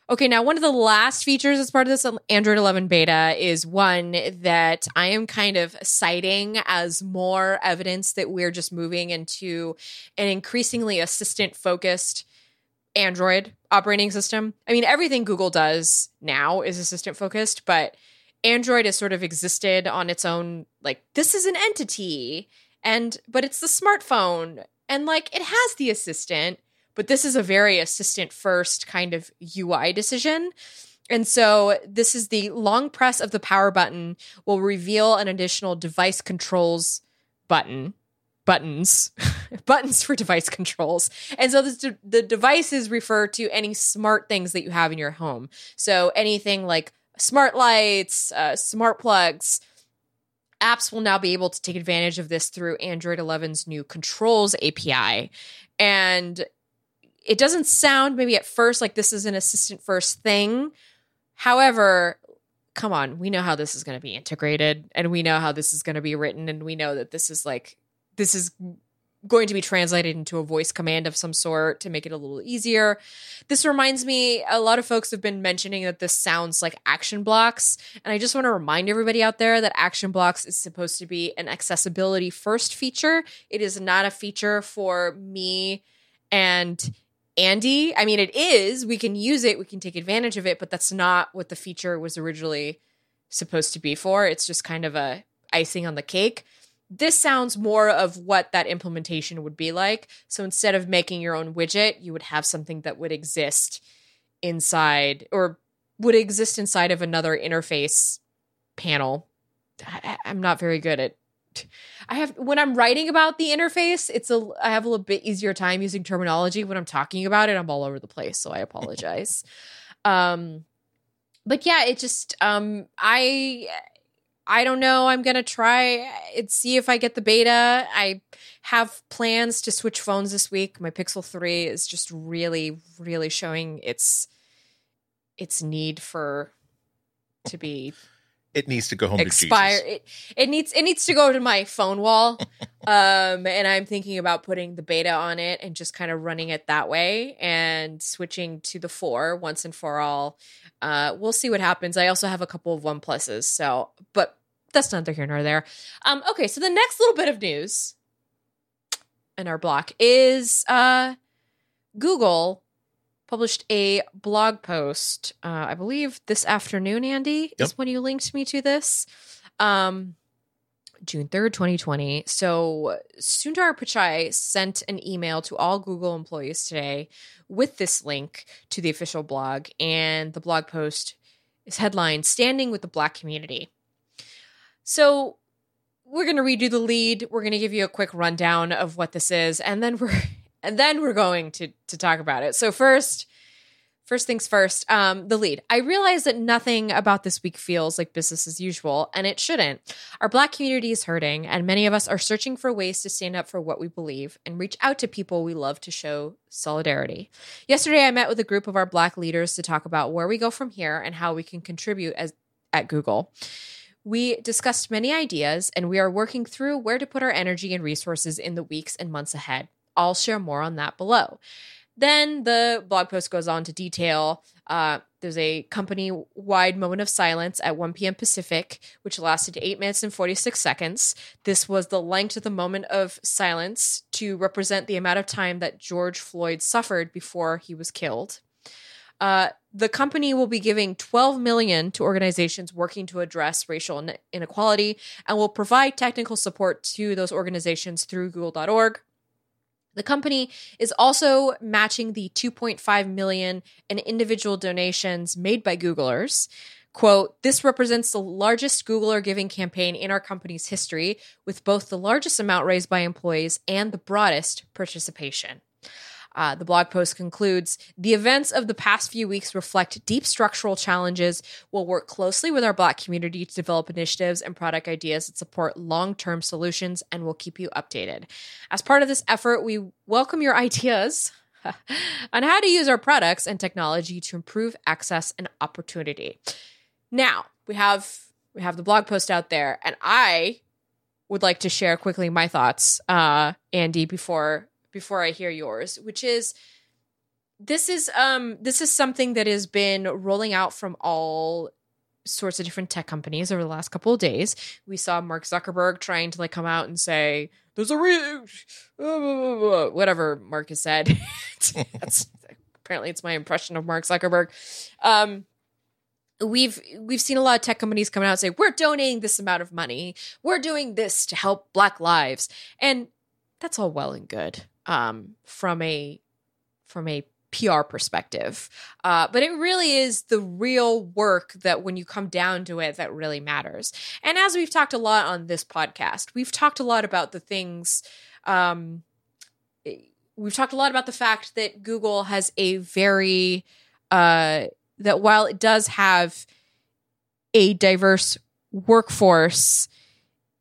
Okay, now one of the last features as part of this Android 11 beta is one that I am kind of citing as more evidence that we're just moving into an increasingly assistant focused Android operating system. I mean, everything Google does now is assistant focused, but Android has sort of existed on its own, like, this is an entity, and but it's the smartphone, and like it has the assistant but this is a very assistant first kind of UI decision. And so this is the long press of the power button will reveal an additional device controls button buttons buttons for device controls. And so this, the devices refer to any smart things that you have in your home. So anything like smart lights uh, smart plugs apps will now be able to take advantage of this through android 11's new controls api and it doesn't sound maybe at first like this is an assistant first thing. However, come on, we know how this is going to be integrated and we know how this is going to be written and we know that this is like this is going to be translated into a voice command of some sort to make it a little easier. This reminds me, a lot of folks have been mentioning that this sounds like action blocks. And I just want to remind everybody out there that action blocks is supposed to be an accessibility first feature. It is not a feature for me and Andy. I mean, it is. We can use it, we can take advantage of it, but that's not what the feature was originally supposed to be for. It's just kind of a icing on the cake. This sounds more of what that implementation would be like. So instead of making your own widget, you would have something that would exist inside or would exist inside of another interface panel. I, am not very good at I have when I'm writing about the interface, it's a I have a little bit easier time using terminology. When I'm talking about it, I'm all over the place, so I apologize. um but yeah, it just um I I don't know. I'm gonna try and see if I get the beta. I have plans to switch phones this week. My Pixel 3 is just really, really showing its its need for to be it needs to go home expire. to Jesus. It, it needs it needs to go to my phone wall. um, and I'm thinking about putting the beta on it and just kind of running it that way and switching to the four once and for all. Uh, we'll see what happens. I also have a couple of one pluses, so but that's neither here nor there. Um, okay, so the next little bit of news in our block is uh Google published a blog post, uh, I believe this afternoon, Andy, yep. is when you linked me to this. Um, June 3rd, 2020. So Sundar Pichai sent an email to all Google employees today with this link to the official blog. And the blog post is headlined Standing with the Black Community. So we're going to redo the lead. We're going to give you a quick rundown of what this is. And then we're and then we're going to to talk about it. So first, first things first, um, the lead. I realize that nothing about this week feels like business as usual, and it shouldn't. Our Black community is hurting, and many of us are searching for ways to stand up for what we believe and reach out to people we love to show solidarity. Yesterday, I met with a group of our Black leaders to talk about where we go from here and how we can contribute as at Google. We discussed many ideas, and we are working through where to put our energy and resources in the weeks and months ahead. I'll share more on that below. Then the blog post goes on to detail uh, there's a company wide moment of silence at 1 p.m. Pacific, which lasted 8 minutes and 46 seconds. This was the length of the moment of silence to represent the amount of time that George Floyd suffered before he was killed. Uh, the company will be giving 12 million to organizations working to address racial inequality and will provide technical support to those organizations through google.org the company is also matching the 2.5 million in individual donations made by Googlers. Quote, this represents the largest Googler giving campaign in our company's history, with both the largest amount raised by employees and the broadest participation. Uh, the blog post concludes The events of the past few weeks reflect deep structural challenges. We'll work closely with our Black community to develop initiatives and product ideas that support long term solutions, and we'll keep you updated. As part of this effort, we welcome your ideas on how to use our products and technology to improve access and opportunity. Now, we have we have the blog post out there and I would like to share quickly my thoughts uh Andy before before I hear yours, which is this is um this is something that has been rolling out from all sorts of different tech companies over the last couple of days. We saw Mark Zuckerberg trying to like come out and say there's a re- whatever Mark has said. That's apparently it's my impression of Mark Zuckerberg. Um we've we've seen a lot of tech companies come out and say we're donating this amount of money. We're doing this to help black lives. And that's all well and good um, from a from a PR perspective. Uh, but it really is the real work that when you come down to it that really matters. And as we've talked a lot on this podcast, we've talked a lot about the things um, we've talked a lot about the fact that Google has a very uh, that while it does have a diverse workforce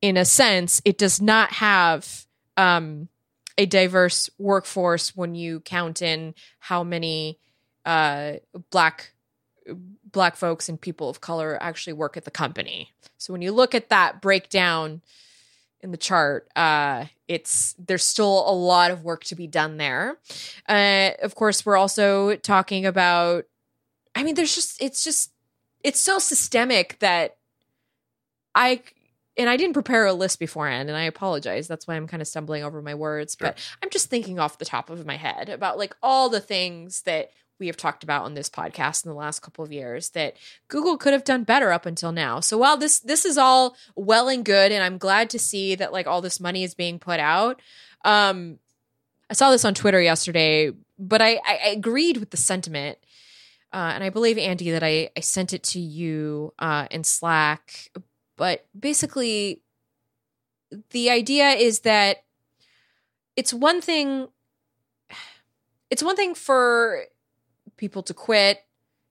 in a sense, it does not have um, a diverse workforce when you count in how many uh, black black folks and people of color actually work at the company. So when you look at that breakdown in the chart, uh, it's there's still a lot of work to be done there. Uh, of course, we're also talking about. I mean, there's just it's just it's so systemic that I and I didn't prepare a list beforehand, and I apologize. That's why I'm kind of stumbling over my words. Sure. But I'm just thinking off the top of my head about like all the things that we have talked about on this podcast in the last couple of years that Google could have done better up until now. So while this this is all well and good, and I'm glad to see that like all this money is being put out. Um, I saw this on Twitter yesterday, but I, I agreed with the sentiment. Uh, and I believe Andy that I, I sent it to you uh, in Slack but basically, the idea is that it's one thing. It's one thing for people to quit,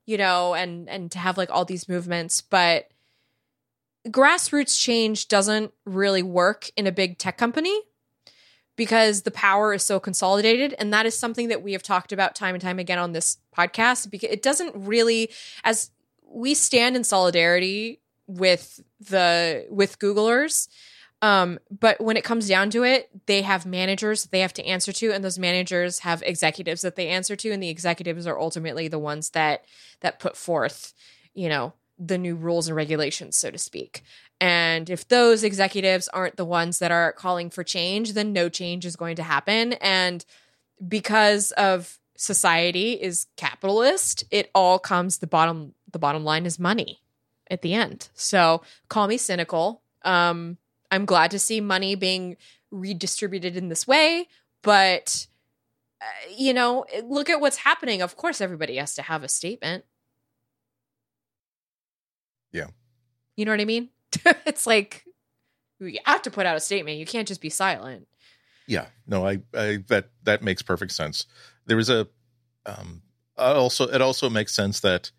you know, and and to have like all these movements, but grassroots change doesn't really work in a big tech company because the power is so consolidated and that is something that we have talked about time and time again on this podcast because it doesn't really as we stand in solidarity with the with Googlers. Um, but when it comes down to it, they have managers they have to answer to, and those managers have executives that they answer to, and the executives are ultimately the ones that that put forth, you know, the new rules and regulations, so to speak. And if those executives aren't the ones that are calling for change, then no change is going to happen. And because of society is capitalist, it all comes the bottom the bottom line is money at the end. So call me cynical. Um, I'm glad to see money being redistributed in this way, but uh, you know, look at what's happening. Of course, everybody has to have a statement. Yeah. You know what I mean? it's like you have to put out a statement. You can't just be silent. Yeah. No, I, I that that makes perfect sense. There was a um also it also makes sense that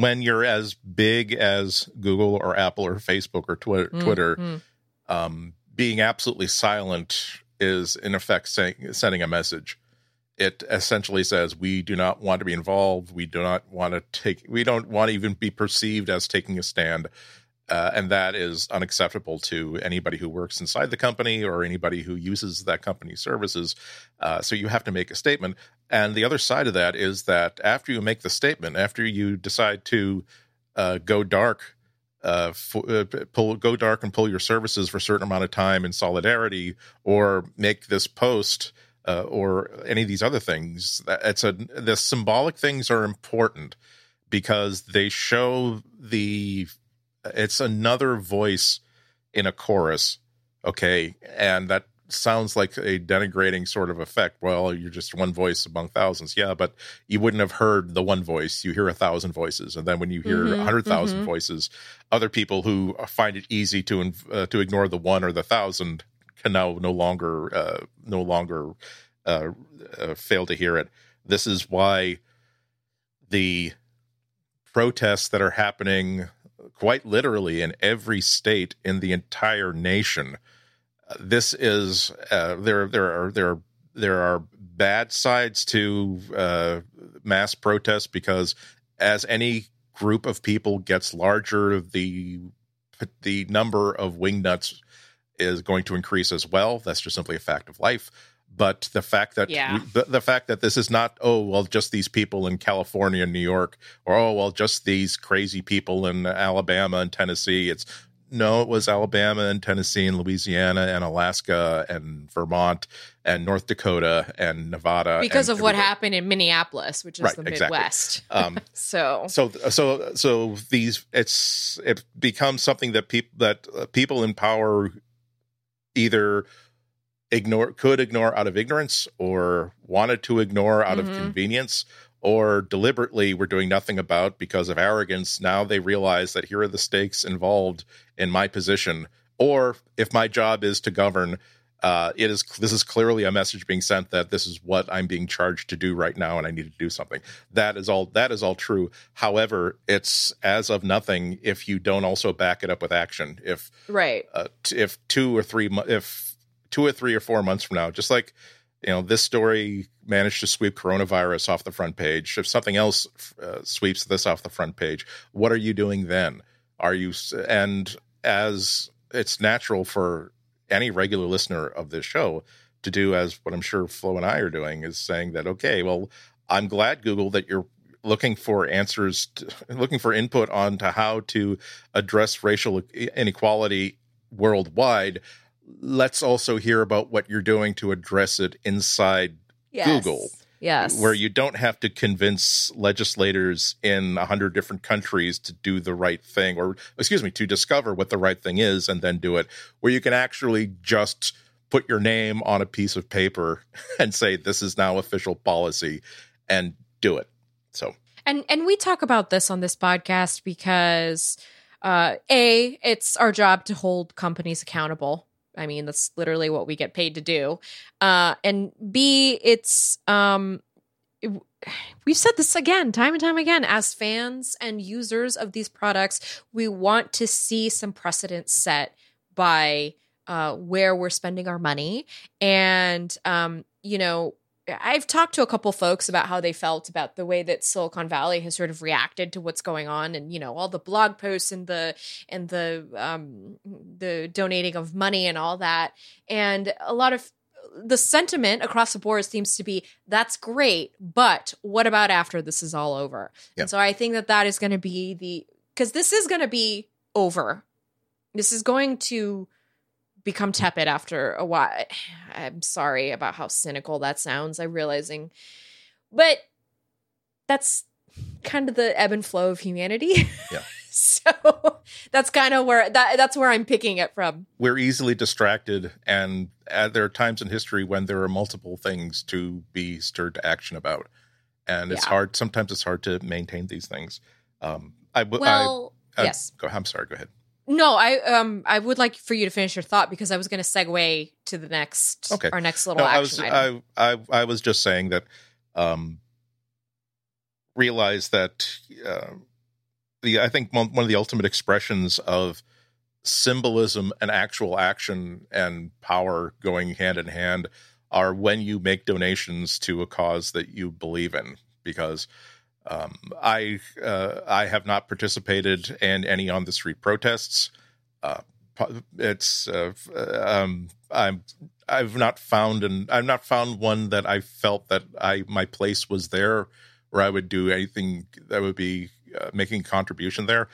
when you're as big as Google or Apple or Facebook or Twitter, mm, Twitter mm. Um, being absolutely silent is in effect saying, sending a message. it essentially says we do not want to be involved. We do not want to take. We don't want to even be perceived as taking a stand. Uh, and that is unacceptable to anybody who works inside the company or anybody who uses that company's services. Uh, so you have to make a statement. And the other side of that is that after you make the statement, after you decide to uh, go dark, uh, uh, pull go dark and pull your services for a certain amount of time in solidarity, or make this post uh, or any of these other things. It's a the symbolic things are important because they show the it's another voice in a chorus okay and that sounds like a denigrating sort of effect well you're just one voice among thousands yeah but you wouldn't have heard the one voice you hear a thousand voices and then when you hear a mm-hmm, 100000 mm-hmm. voices other people who find it easy to uh, to ignore the one or the thousand can now no longer uh, no longer uh, uh, fail to hear it this is why the protests that are happening quite literally in every state in the entire nation. This is uh, there. There are there are there are bad sides to uh, mass protests because as any group of people gets larger, the the number of wingnuts is going to increase as well. That's just simply a fact of life but the fact that yeah. we, the, the, fact that this is not oh well just these people in California and New York or oh well just these crazy people in Alabama and Tennessee it's no it was Alabama and Tennessee and Louisiana and Alaska and Vermont and North Dakota and Nevada because of what happened in Minneapolis which is right, the Midwest exactly. um, so so so so these it's it becomes something that people that uh, people in power either ignore could ignore out of ignorance or wanted to ignore out mm-hmm. of convenience or deliberately were doing nothing about because of arrogance now they realize that here are the stakes involved in my position or if my job is to govern uh, it is this is clearly a message being sent that this is what I'm being charged to do right now, and I need to do something. That is all. That is all true. However, it's as of nothing if you don't also back it up with action. If right, uh, if two or three, if two or three or four months from now, just like you know this story managed to sweep coronavirus off the front page. If something else uh, sweeps this off the front page what are you doing then? Are you and as it's natural for any regular listener of this show to do as what i'm sure flo and i are doing is saying that okay well i'm glad google that you're looking for answers to, looking for input on to how to address racial inequality worldwide let's also hear about what you're doing to address it inside yes. Google. Yes. Where you don't have to convince legislators in a hundred different countries to do the right thing, or excuse me, to discover what the right thing is and then do it. Where you can actually just put your name on a piece of paper and say, this is now official policy and do it. So, and, and we talk about this on this podcast because, uh, A, it's our job to hold companies accountable I mean, that's literally what we get paid to do. Uh, and B, it's um, it, we've said this again, time and time again. As fans and users of these products, we want to see some precedent set by uh, where we're spending our money, and um, you know, I've talked to a couple folks about how they felt about the way that Silicon Valley has sort of reacted to what's going on, and you know all the blog posts and the and the um, the donating of money and all that, and a lot of the sentiment across the board seems to be that's great, but what about after this is all over? Yeah. And so I think that that is going to be the because this is going to be over. This is going to become tepid after a while. I'm sorry about how cynical that sounds. I'm realizing, but that's kind of the ebb and flow of humanity. Yeah. so that's kind of where that that's where I'm picking it from. We're easily distracted, and uh, there are times in history when there are multiple things to be stirred to action about, and it's yeah. hard. Sometimes it's hard to maintain these things. Um, I well, I, yes. Go. I'm sorry. Go ahead. No, I um I would like for you to finish your thought because I was going to segue to the next okay. our next little no, action I was, I, I I was just saying that um realize that uh, the I think one of the ultimate expressions of symbolism and actual action and power going hand in hand are when you make donations to a cause that you believe in because um, I uh, I have not participated in any on the street protests. Uh, it's uh, um, I'm I've not found and I've not found one that I felt that I my place was there where I would do anything that would be uh, making contribution there.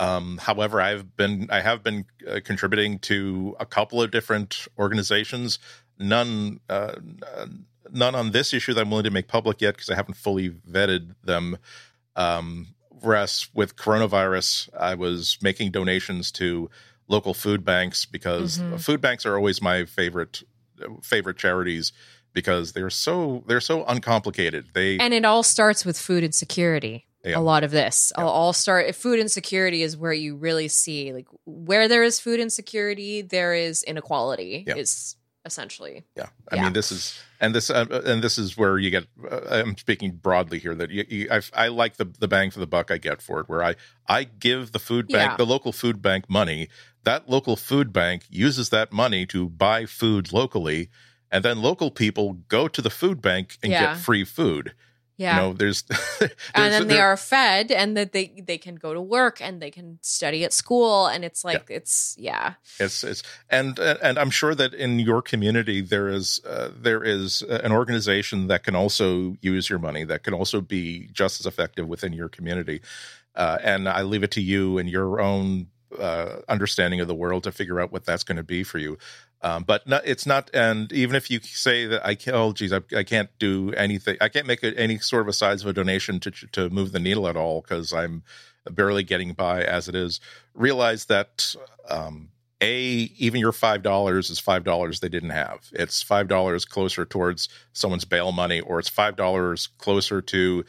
Um, however, I've been I have been uh, contributing to a couple of different organizations. None uh, none on this issue that I'm willing to make public yet because I haven't fully vetted them. Um, whereas with coronavirus, I was making donations to local food banks because mm-hmm. food banks are always my favorite favorite charities because they're so they're so uncomplicated. They and it all starts with food insecurity. Yeah. A lot of this yeah. all start. Food insecurity is where you really see like where there is food insecurity, there is inequality. Yeah. Is essentially. Yeah, I yeah. mean this is and this uh, and this is where you get. Uh, I'm speaking broadly here that you, you, I, I, like the the bang for the buck I get for it, where I I give the food bank, yeah. the local food bank money. That local food bank uses that money to buy food locally, and then local people go to the food bank and yeah. get free food. Yeah. You know, there's, there's and then they are fed and that they they can go to work and they can study at school and it's like yeah. it's yeah. It's it's and and I'm sure that in your community there is uh, there is an organization that can also use your money that can also be just as effective within your community. Uh, and I leave it to you and your own uh, understanding of the world to figure out what that's going to be for you. Um, but not, it's not, and even if you say that I can't, oh, geez, I, I can't do anything, I can't make a, any sort of a size of a donation to to move the needle at all because I'm barely getting by as it is. Realize that um, a even your five dollars is five dollars they didn't have. It's five dollars closer towards someone's bail money, or it's five dollars closer to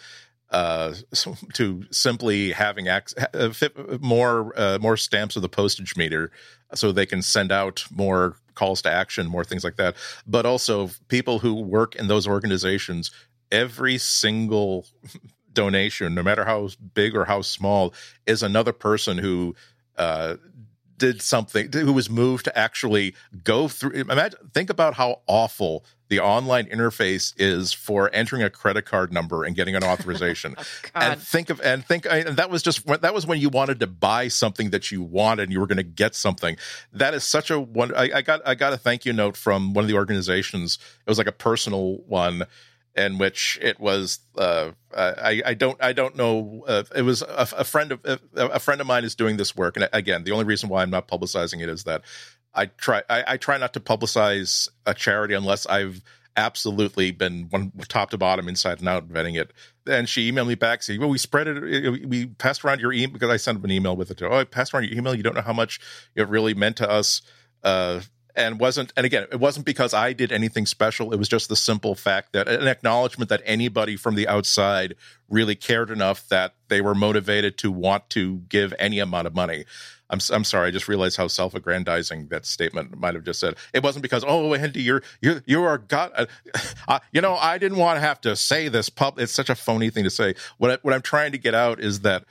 uh, to simply having access, uh, more uh, more stamps of the postage meter, so they can send out more calls to action, more things like that. But also people who work in those organizations, every single donation, no matter how big or how small, is another person who uh, did something who was moved to actually go through imagine think about how awful the online interface is for entering a credit card number and getting an authorization. Oh, and think of and think and that was just that was when you wanted to buy something that you wanted and you were going to get something. That is such a one I, I got i got a thank you note from one of the organizations. It was like a personal one in which it was uh, I, I don't I don't know uh, it was a, a friend of a, a, friend of mine is doing this work. And again the only reason why I'm not publicizing it is that I try I, I try not to publicize a charity unless I've absolutely been one top to bottom inside and out vetting it. And she emailed me back saying well we spread it we passed around your email because I sent an email with it oh I passed around your email. You don't know how much it really meant to us. Uh, and wasn't and again it wasn't because i did anything special. It was just the simple fact that an acknowledgement that anybody from the outside really cared enough that they were motivated to want to give any amount of money i'm, I'm sorry i just realized how self-aggrandizing that statement might have just said. It wasn't because oh Andy, you're you you are god uh, you know i didn't want to have to say this pub it's such a phony thing to say. What, I, what i'm trying to get out is that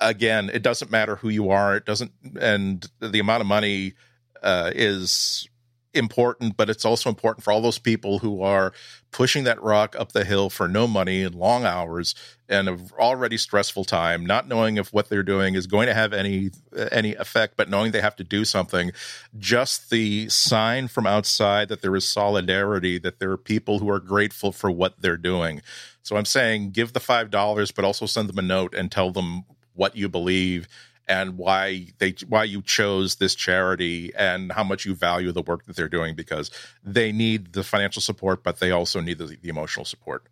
again it doesn't matter who you are it doesn't and the amount of money uh, is important, but it's also important for all those people who are pushing that rock up the hill for no money and long hours and an already stressful time, not knowing if what they're doing is going to have any any effect, but knowing they have to do something. Just the sign from outside that there is solidarity, that there are people who are grateful for what they're doing. So I'm saying give the five dollars, but also send them a note and tell them what you believe and why they why you chose this charity and how much you value the work that they're doing because they need the financial support but they also need the, the emotional support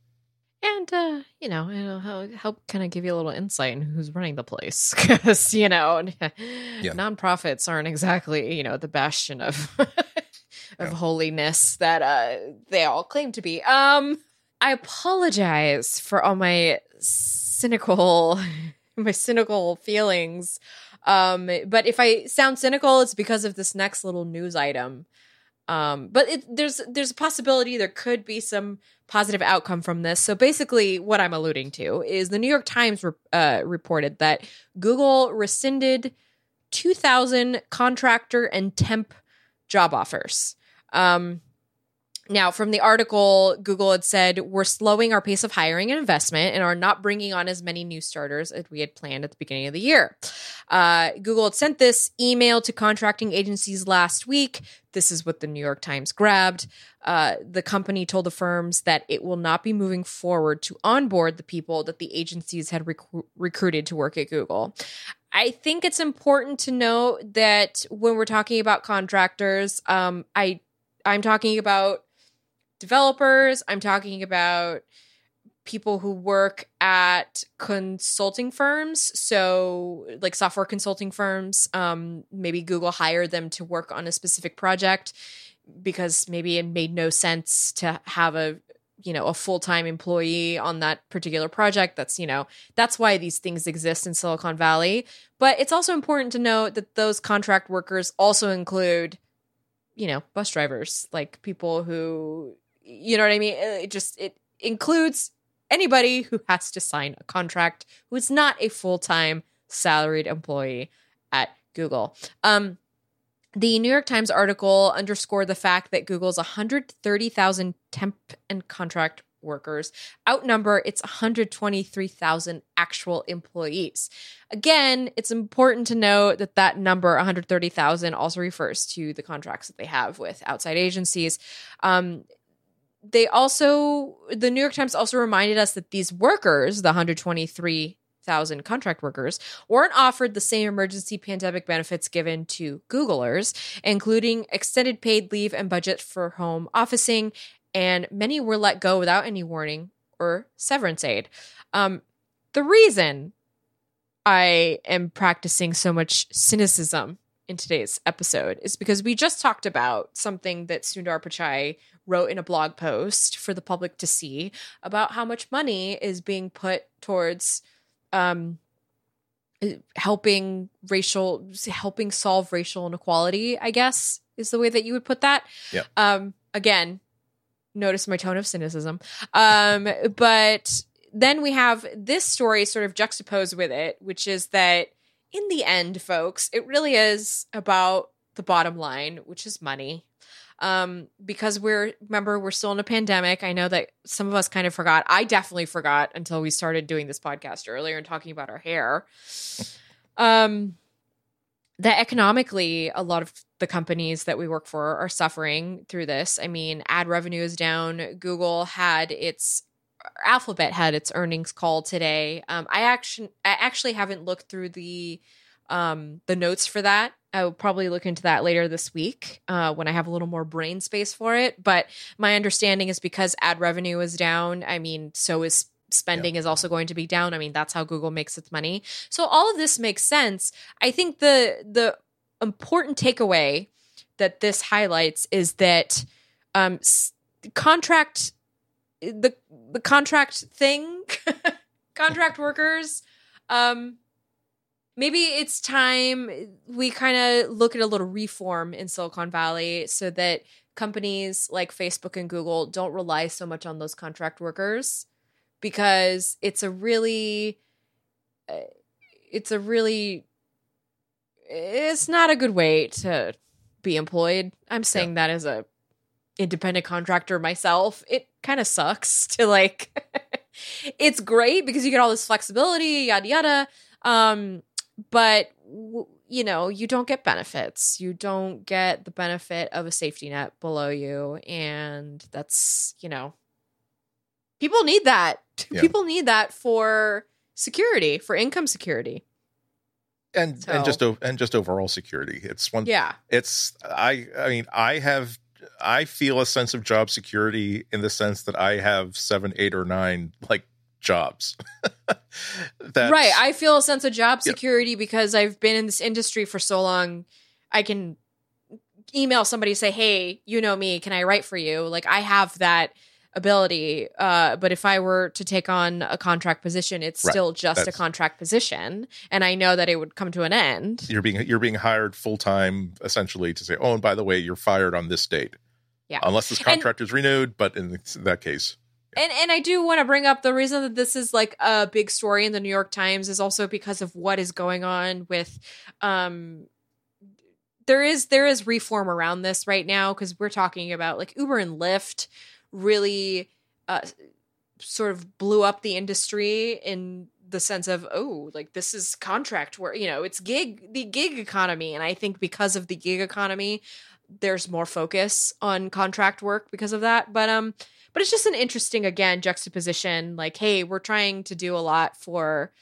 and uh, you know it'll help, kind of give you a little insight in who's running the place because you know yeah. nonprofits aren't exactly you know the bastion of of yeah. holiness that uh they all claim to be um i apologize for all my cynical my cynical feelings. Um, but if I sound cynical, it's because of this next little news item. Um, but it, there's there's a possibility there could be some positive outcome from this. So basically, what I'm alluding to is the New York Times re- uh, reported that Google rescinded 2,000 contractor and temp job offers. Um, Now, from the article, Google had said, We're slowing our pace of hiring and investment and are not bringing on as many new starters as we had planned at the beginning of the year. Uh, Google had sent this email to contracting agencies last week. This is what the New York Times grabbed. Uh, the company told the firms that it will not be moving forward to onboard the people that the agencies had rec- recruited to work at Google. I think it's important to note that when we're talking about contractors, um, I I'm talking about developers. I'm talking about people who work at consulting firms. So like software consulting firms um, maybe google hired them to work on a specific project because maybe it made no sense to have a you know a full-time employee on that particular project. That's you know that's why these things exist in silicon valley. But it's also important to note that those contract workers also include you know bus drivers like people who you know what I mean? It just it includes anybody who has to sign a contract who is not a full-time salaried employee at Google. Um, the New York Times article underscored the fact that Google's 130,000 temp and contract workers outnumber its 123,000 actual employees. Again, it's important to note that that number 130,000 also refers to the contracts that they have with outside agencies. Um, they also the New York Times also reminded us that these workers, the 123,000 contract workers, weren't offered the same emergency pandemic benefits given to Googlers, including extended paid leave and budget for home officing, and many were let go without any warning or severance aid. Um, the reason I am practicing so much cynicism in today's episode is because we just talked about something that Sundar Pichai wrote in a blog post for the public to see about how much money is being put towards um, helping racial helping solve racial inequality i guess is the way that you would put that. Yeah um again notice my tone of cynicism. Um but then we have this story sort of juxtaposed with it which is that in the end, folks, it really is about the bottom line, which is money. Um, because we're remember we're still in a pandemic. I know that some of us kind of forgot. I definitely forgot until we started doing this podcast earlier and talking about our hair. Um, that economically, a lot of the companies that we work for are suffering through this. I mean, ad revenue is down. Google had its Alphabet had its earnings call today. Um, I actually I actually haven't looked through the um, the notes for that. I will probably look into that later this week uh, when I have a little more brain space for it. But my understanding is because ad revenue is down. I mean, so is spending yeah. is also going to be down. I mean, that's how Google makes its money. So all of this makes sense. I think the the important takeaway that this highlights is that um, s- contract the the contract thing, contract workers. Um, maybe it's time we kind of look at a little reform in Silicon Valley so that companies like Facebook and Google don't rely so much on those contract workers because it's a really uh, it's a really it's not a good way to be employed. I'm saying yeah. that as a independent contractor myself, it kind of sucks to like it's great because you get all this flexibility, yada yada. Um, but you know, you don't get benefits. You don't get the benefit of a safety net below you, and that's you know, people need that. Yeah. People need that for security, for income security and so. and just and just overall security. It's one. Yeah. It's I. I mean, I have I feel a sense of job security in the sense that I have seven, eight, or nine like jobs. right. I feel a sense of job security yeah. because I've been in this industry for so long. I can email somebody say, "Hey, you know me. Can I write for you?" Like I have that ability. Uh, but if I were to take on a contract position, it's right. still just That's, a contract position, and I know that it would come to an end. You're being you're being hired full time, essentially, to say, "Oh, and by the way, you're fired on this date." Yeah, unless this contract and, is renewed. But in that case. Yeah. And and I do want to bring up the reason that this is like a big story in the New York Times is also because of what is going on with um there is there is reform around this right now because we're talking about like Uber and Lyft really uh, sort of blew up the industry in the sense of oh like this is contract work you know it's gig the gig economy and i think because of the gig economy there's more focus on contract work because of that but um but it's just an interesting again juxtaposition like hey we're trying to do a lot for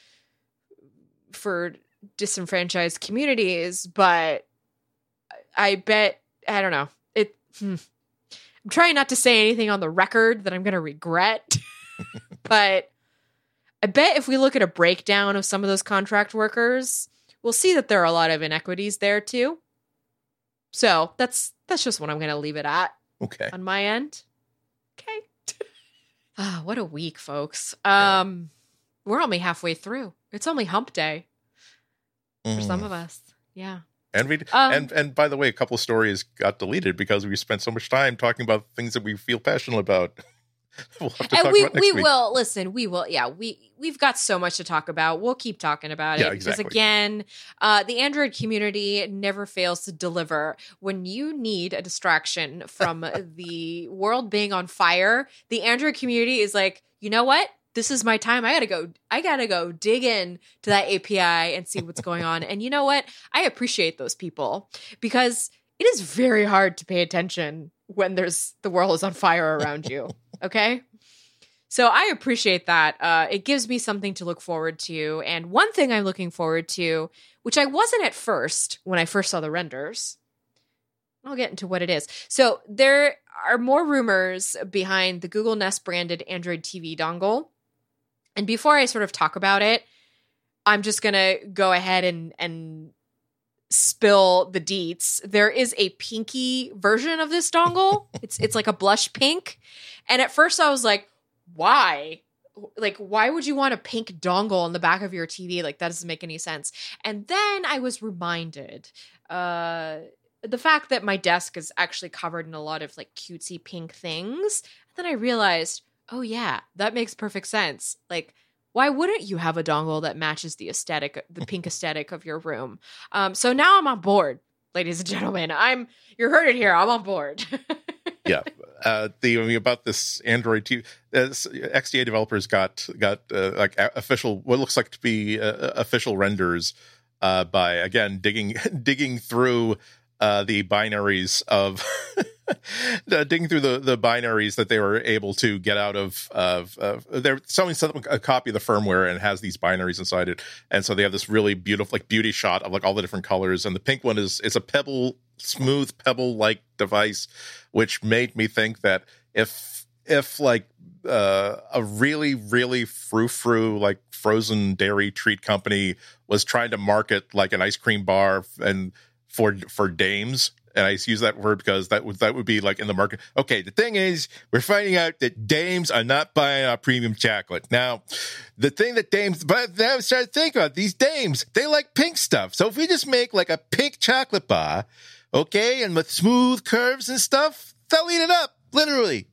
for disenfranchised communities but i bet i don't know it hmm. I'm trying not to say anything on the record that i'm going to regret but i bet if we look at a breakdown of some of those contract workers we'll see that there are a lot of inequities there too so that's that's just what i'm going to leave it at okay on my end okay. ah, what a week, folks. Um, yeah. we're only halfway through. It's only hump day for mm. some of us. Yeah. And we um, and and by the way, a couple of stories got deleted because we spent so much time talking about things that we feel passionate about. we'll and we we week. will listen. We will. Yeah, we we've got so much to talk about. We'll keep talking about yeah, it exactly. because again, uh, the Android community never fails to deliver. When you need a distraction from the world being on fire, the Android community is like, you know what? This is my time. I gotta go. I gotta go dig in to that API and see what's going on. And you know what? I appreciate those people because it is very hard to pay attention when there's the world is on fire around you. Okay. So I appreciate that. Uh, it gives me something to look forward to. And one thing I'm looking forward to, which I wasn't at first when I first saw the renders, I'll get into what it is. So there are more rumors behind the Google Nest branded Android TV dongle. And before I sort of talk about it, I'm just going to go ahead and, and spill the deets. There is a pinky version of this dongle. it's it's like a blush pink. And at first I was like, why? Like, why would you want a pink dongle on the back of your TV? Like, that doesn't make any sense. And then I was reminded, uh, the fact that my desk is actually covered in a lot of like cutesy pink things. And then I realized, oh yeah, that makes perfect sense. Like, why wouldn't you have a dongle that matches the aesthetic, the pink aesthetic of your room? Um, so now I'm on board, ladies and gentlemen. I'm you're heard it here. I'm on board. yeah, uh, the I mean, about this Android TV, uh, XDA developers got got uh, like official what looks like to be uh, official renders uh, by again digging digging through uh, the binaries of digging through the, the binaries that they were able to get out of of, of they're selling a copy of the firmware and has these binaries inside it. And so they have this really beautiful like beauty shot of like all the different colors. And the pink one is it's a pebble smooth pebble like device which made me think that if if like uh, a really really frou frou like frozen dairy treat company was trying to market like an ice cream bar and for for dames and I use that word because that would that would be like in the market. Okay, the thing is, we're finding out that dames are not buying our premium chocolate. Now, the thing that dames, but now I started to think about these dames, they like pink stuff. So if we just make like a pink chocolate bar, okay, and with smooth curves and stuff, they'll eat it up, literally.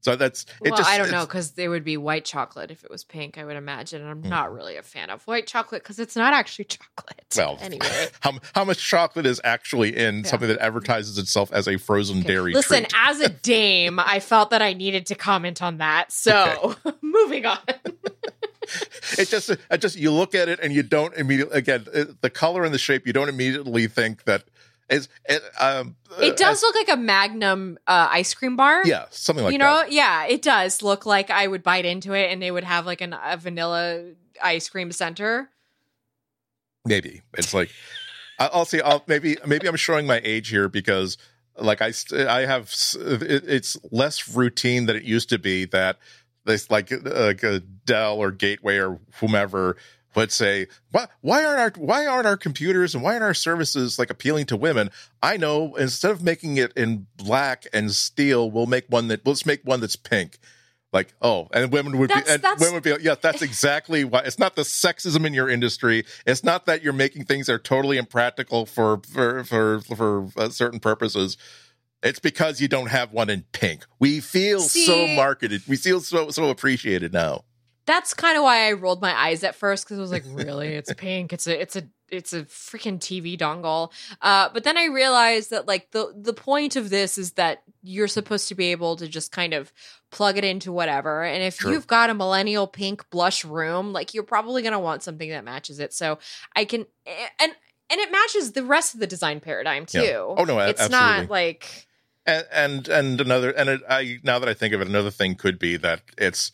So that's it. Well, just, I don't know because they would be white chocolate if it was pink. I would imagine. And I'm mm. not really a fan of white chocolate because it's not actually chocolate. Well, anyway, how how much chocolate is actually in yeah. something that advertises itself as a frozen okay. dairy? Listen, treat? as a dame, I felt that I needed to comment on that. So okay. moving on. it just it just you look at it and you don't immediately again the color and the shape you don't immediately think that it's, it, um, it does uh, look like a Magnum uh, ice cream bar. Yeah, something like that. you know. That. Yeah, it does look like I would bite into it, and they would have like an, a vanilla ice cream center. Maybe it's like I'll see. I'll maybe maybe I'm showing my age here because like I I have it, it's less routine than it used to be that this like like a Dell or Gateway or whomever would say, why, why aren't our why aren't our computers and why aren't our services like appealing to women? I know instead of making it in black and steel, we'll make one that let's make one that's pink. Like oh, and women would that's, be and women would be yeah. That's exactly why. It's not the sexism in your industry. It's not that you're making things that are totally impractical for for for for uh, certain purposes. It's because you don't have one in pink. We feel See, so marketed. We feel so so appreciated now. That's kind of why I rolled my eyes at first because I was like, really, it's pink. It's a it's a it's a freaking TV dongle. Uh, but then I realized that like the the point of this is that you're supposed to be able to just kind of plug it into whatever. And if True. you've got a millennial pink blush room, like you're probably gonna want something that matches it. So I can and and it matches the rest of the design paradigm too. Yeah. Oh no, it's absolutely. not like and and, and another and it, I now that I think of it, another thing could be that it's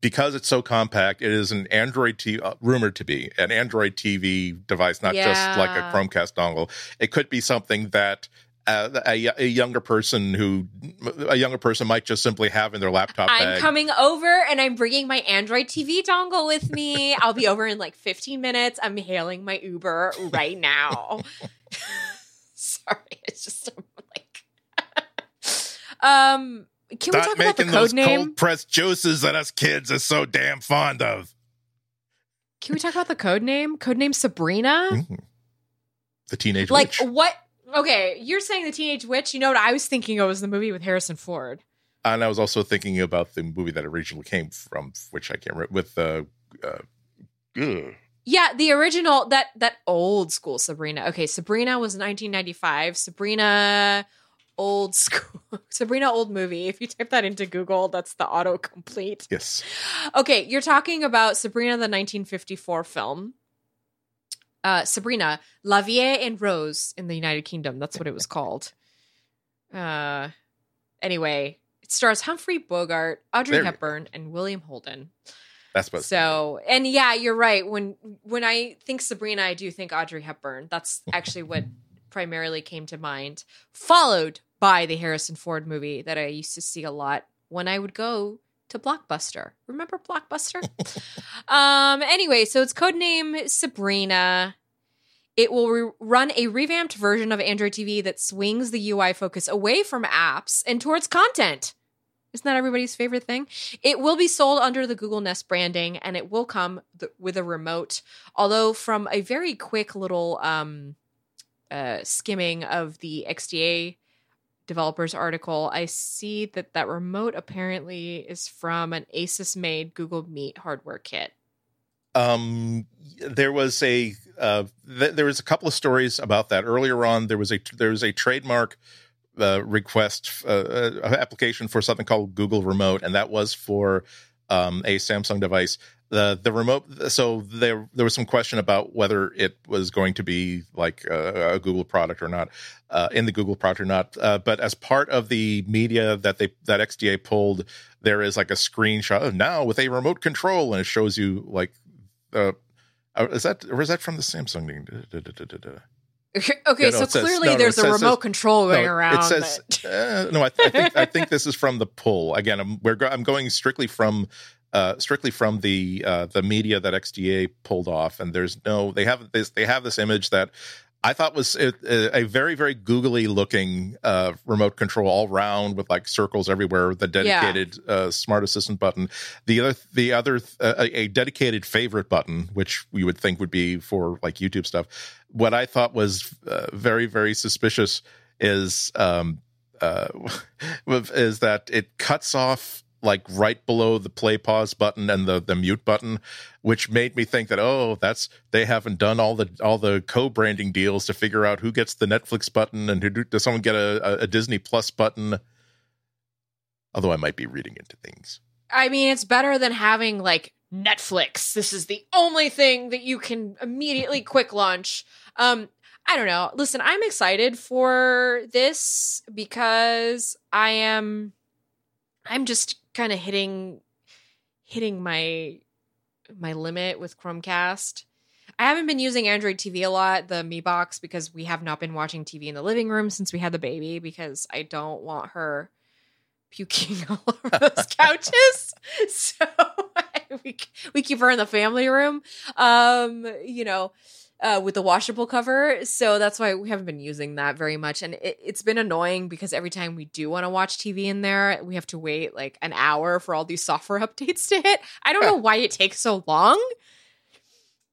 because it's so compact, it is an Android TV, uh, rumored to be an Android TV device, not yeah. just like a Chromecast dongle. It could be something that uh, a, a, younger person who a younger person might just simply have in their laptop. I'm bag. coming over and I'm bringing my Android TV dongle with me. I'll be over in like 15 minutes. I'm hailing my Uber right now. Sorry, it's just like um can Stop we talk about the code name? Cold pressed juices that us kids are so damn fond of. Can we talk about the code name? Code name Sabrina. Mm-hmm. The teenage like witch. what? Okay, you're saying the teenage witch. You know what I was thinking of was the movie with Harrison Ford. And I was also thinking about the movie that originally came from, which I can't remember, with uh, uh, yeah, the original that that old school Sabrina. Okay, Sabrina was 1995. Sabrina old school Sabrina old movie. If you type that into Google, that's the autocomplete. Yes. Okay, you're talking about Sabrina the 1954 film. Uh, Sabrina, La Vie en Rose in the United Kingdom. That's what it was called. Uh, anyway, it stars Humphrey Bogart, Audrey there Hepburn, and William Holden. That's what. So, and yeah, you're right. When when I think Sabrina, I do think Audrey Hepburn. That's actually what primarily came to mind. Followed by the Harrison Ford movie that I used to see a lot when I would go to Blockbuster. Remember Blockbuster? um anyway, so it's codename Sabrina. It will re- run a revamped version of Android TV that swings the UI focus away from apps and towards content. Isn't that everybody's favorite thing? It will be sold under the Google Nest branding and it will come th- with a remote. Although, from a very quick little um, uh, skimming of the XDA developers article, I see that that remote apparently is from an Asus made Google Meet hardware kit. Um, there was a uh, th- there was a couple of stories about that earlier on. There was a there was a trademark uh, request uh, uh application for something called Google Remote, and that was for um, a Samsung device the the remote so there there was some question about whether it was going to be like a, a google product or not uh, in the google product or not uh, but as part of the media that they that xda pulled there is like a screenshot of now with a remote control and it shows you like uh, uh is that or is that from the samsung Okay, yeah, no, so says, clearly no, no, there's a says, remote control going around. It says uh, no. I, th- I, think I think this is from the pull. Again, I'm go- I'm going strictly from uh, strictly from the uh, the media that XDA pulled off, and there's no they have this they have this image that I thought was a, a very very googly looking uh, remote control all round with like circles everywhere, the dedicated yeah. uh, smart assistant button. The other the other uh, a dedicated favorite button, which we would think would be for like YouTube stuff. What I thought was uh, very very suspicious is um, uh, is that it cuts off like right below the play pause button and the the mute button which made me think that oh that's they haven't done all the all the co-branding deals to figure out who gets the netflix button and who does someone get a, a disney plus button? Although i might be reading into things. I mean it's better than having like netflix. This is the only thing that you can immediately quick launch. Um I don't know. Listen, I'm excited for this because I am I'm just kind of hitting hitting my my limit with Chromecast. I haven't been using Android TV a lot, the Mi Box, because we have not been watching TV in the living room since we had the baby because I don't want her puking all over those couches. so we we keep her in the family room. Um, you know, uh, with the washable cover. So that's why we haven't been using that very much. And it, has been annoying because every time we do want to watch TV in there, we have to wait like an hour for all these software updates to hit. I don't know why it takes so long,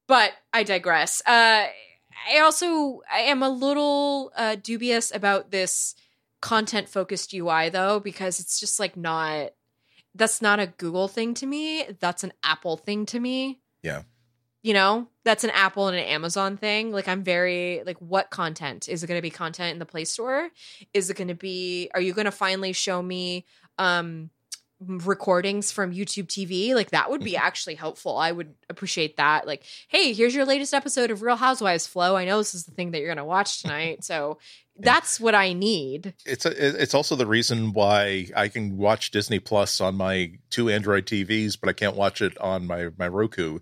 but I digress. Uh, I also I am a little uh, dubious about this content focused UI though because it's just like not that's not a Google thing to me. That's an Apple thing to me. Yeah. You know, that's an Apple and an Amazon thing. Like I'm very like what content? Is it going to be content in the Play Store? Is it going to be are you going to finally show me um recordings from YouTube TV, like that would be actually helpful. I would appreciate that. Like, hey, here's your latest episode of Real Housewives flow I know this is the thing that you're going to watch tonight. So that's what I need. It's a, it's also the reason why I can watch Disney Plus on my two Android TVs, but I can't watch it on my my Roku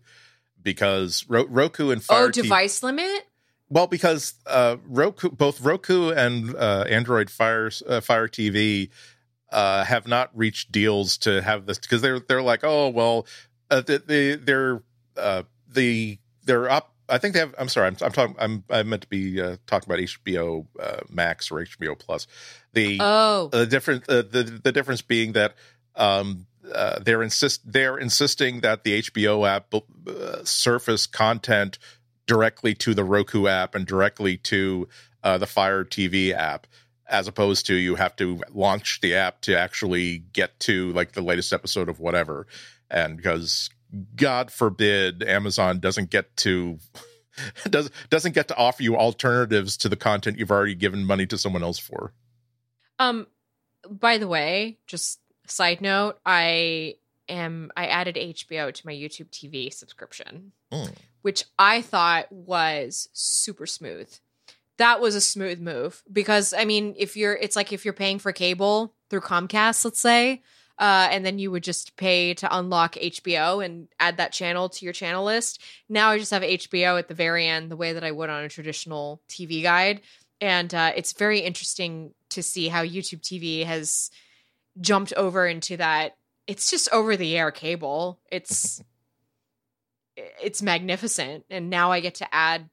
because Ro- Roku and Fire Oh, device T- limit? Well, because uh, Roku, both Roku and uh, Android Fire uh, Fire TV uh, have not reached deals to have this because they're they're like, oh well, uh, they, they're uh, the they're up. I think they have. I'm sorry. I'm, I'm talking. I'm I meant to be uh, talking about HBO uh, Max or HBO Plus. The oh the different uh, the the difference being that um, uh, they're insist they're insisting that the HBO app uh, surface content directly to the Roku app and directly to uh, the Fire TV app as opposed to you have to launch the app to actually get to like the latest episode of whatever. And because god forbid amazon doesn't get to does doesn't get to offer you alternatives to the content you've already given money to someone else for. Um by the way just side note i am i added hbo to my youtube tv subscription mm. which i thought was super smooth that was a smooth move because I mean, if you're, it's like if you're paying for cable through Comcast, let's say, uh, and then you would just pay to unlock HBO and add that channel to your channel list. Now I just have HBO at the very end, the way that I would on a traditional TV guide, and uh, it's very interesting to see how YouTube TV has jumped over into that. It's just over the air cable. It's it's magnificent, and now I get to add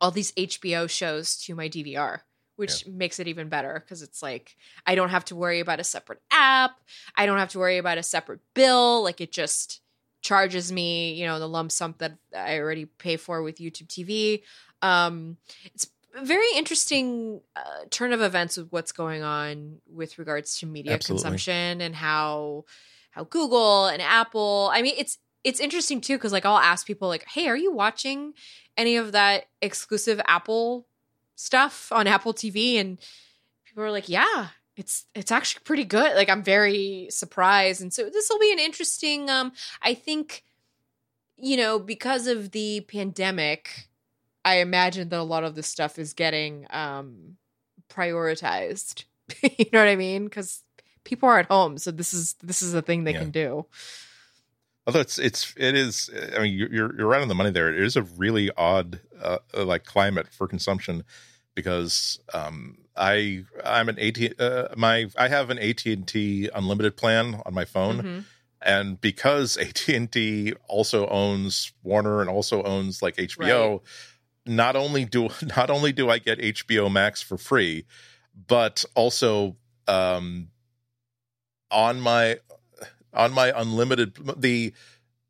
all these HBO shows to my DVR, which yeah. makes it even better because it's like I don't have to worry about a separate app. I don't have to worry about a separate bill. Like it just charges me, you know, the lump sum that I already pay for with YouTube TV. Um, it's very interesting uh, turn of events with what's going on with regards to media Absolutely. consumption and how how Google and Apple. I mean, it's it's interesting too because like I'll ask people like, "Hey, are you watching any of that exclusive Apple stuff on Apple TV and people are like, "Yeah, it's it's actually pretty good." Like I'm very surprised. And so this will be an interesting um I think you know, because of the pandemic, I imagine that a lot of this stuff is getting um prioritized. you know what I mean? Cuz people are at home, so this is this is a thing they yeah. can do although it's it's it is i mean you're you're right on the money there it is a really odd uh, uh like climate for consumption because um i i'm an at uh, my i have an at&t unlimited plan on my phone mm-hmm. and because at&t also owns warner and also owns like hbo right. Not only do not only do i get hbo max for free but also um on my on my unlimited the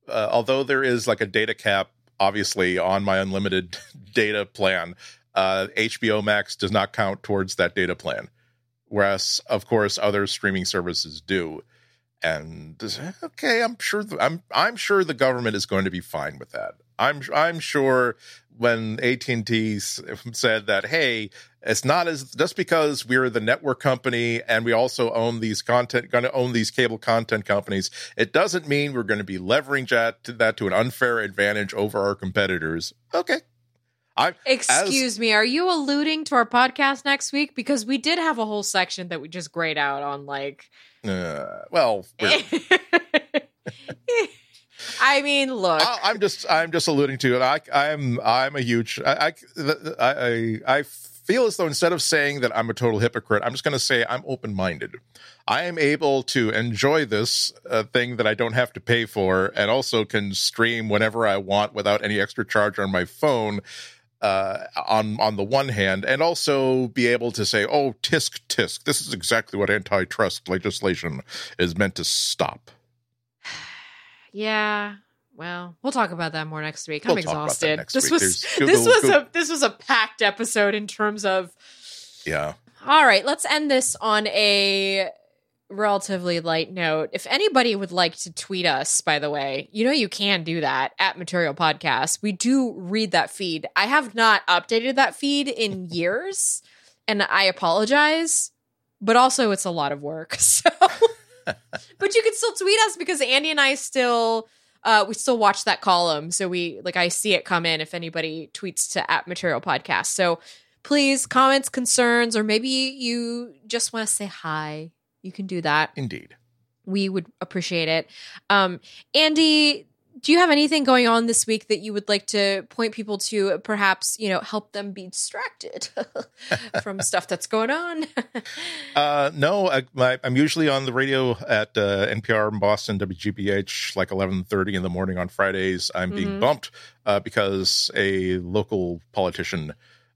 uh, although there is like a data cap obviously on my unlimited data plan uh, hbo max does not count towards that data plan. Whereas of course other streaming services do. And okay i'm sure the, i'm i'm sure the government is going to be fine with that i'm i'm sure when AT&T said that hey it's not as just because we're the network company and we also own these content going to own these cable content companies it doesn't mean we're going to be leveraging that to, that to an unfair advantage over our competitors okay I, Excuse as, me, are you alluding to our podcast next week? Because we did have a whole section that we just grayed out on, like. Uh, well, I mean, look. I, am just I'm just alluding to it. I I'm I'm a huge I I I, I feel as though instead of saying that I'm a total hypocrite, I'm just going to say I'm open minded. I am able to enjoy this uh, thing that I don't have to pay for, and also can stream whenever I want without any extra charge on my phone. Uh, on on the one hand, and also be able to say, "Oh, tisk tisk, this is exactly what antitrust legislation is meant to stop." Yeah. Well, we'll talk about that more next week. I'm we'll exhausted. This week. was this was a this was a packed episode in terms of Yeah. All right, let's end this on a relatively light note, if anybody would like to tweet us, by the way, you know you can do that at Material Podcast. We do read that feed. I have not updated that feed in years, and I apologize, but also it's a lot of work. So, but you can still tweet us because Andy and I still. Uh, we still watch that column, so we like I see it come in if anybody tweets to at Material Podcast. So please comments, concerns, or maybe you just want to say hi you can do that. Indeed. We would appreciate it. Um, Andy, do you have anything going on this week that you would like to point people to perhaps you know help them be distracted from stuff that's going on uh, no I, am usually on the radio at uh, npr in boston wgbh like 11.30 in the morning on fridays i'm being mm-hmm. bumped uh, because a local politician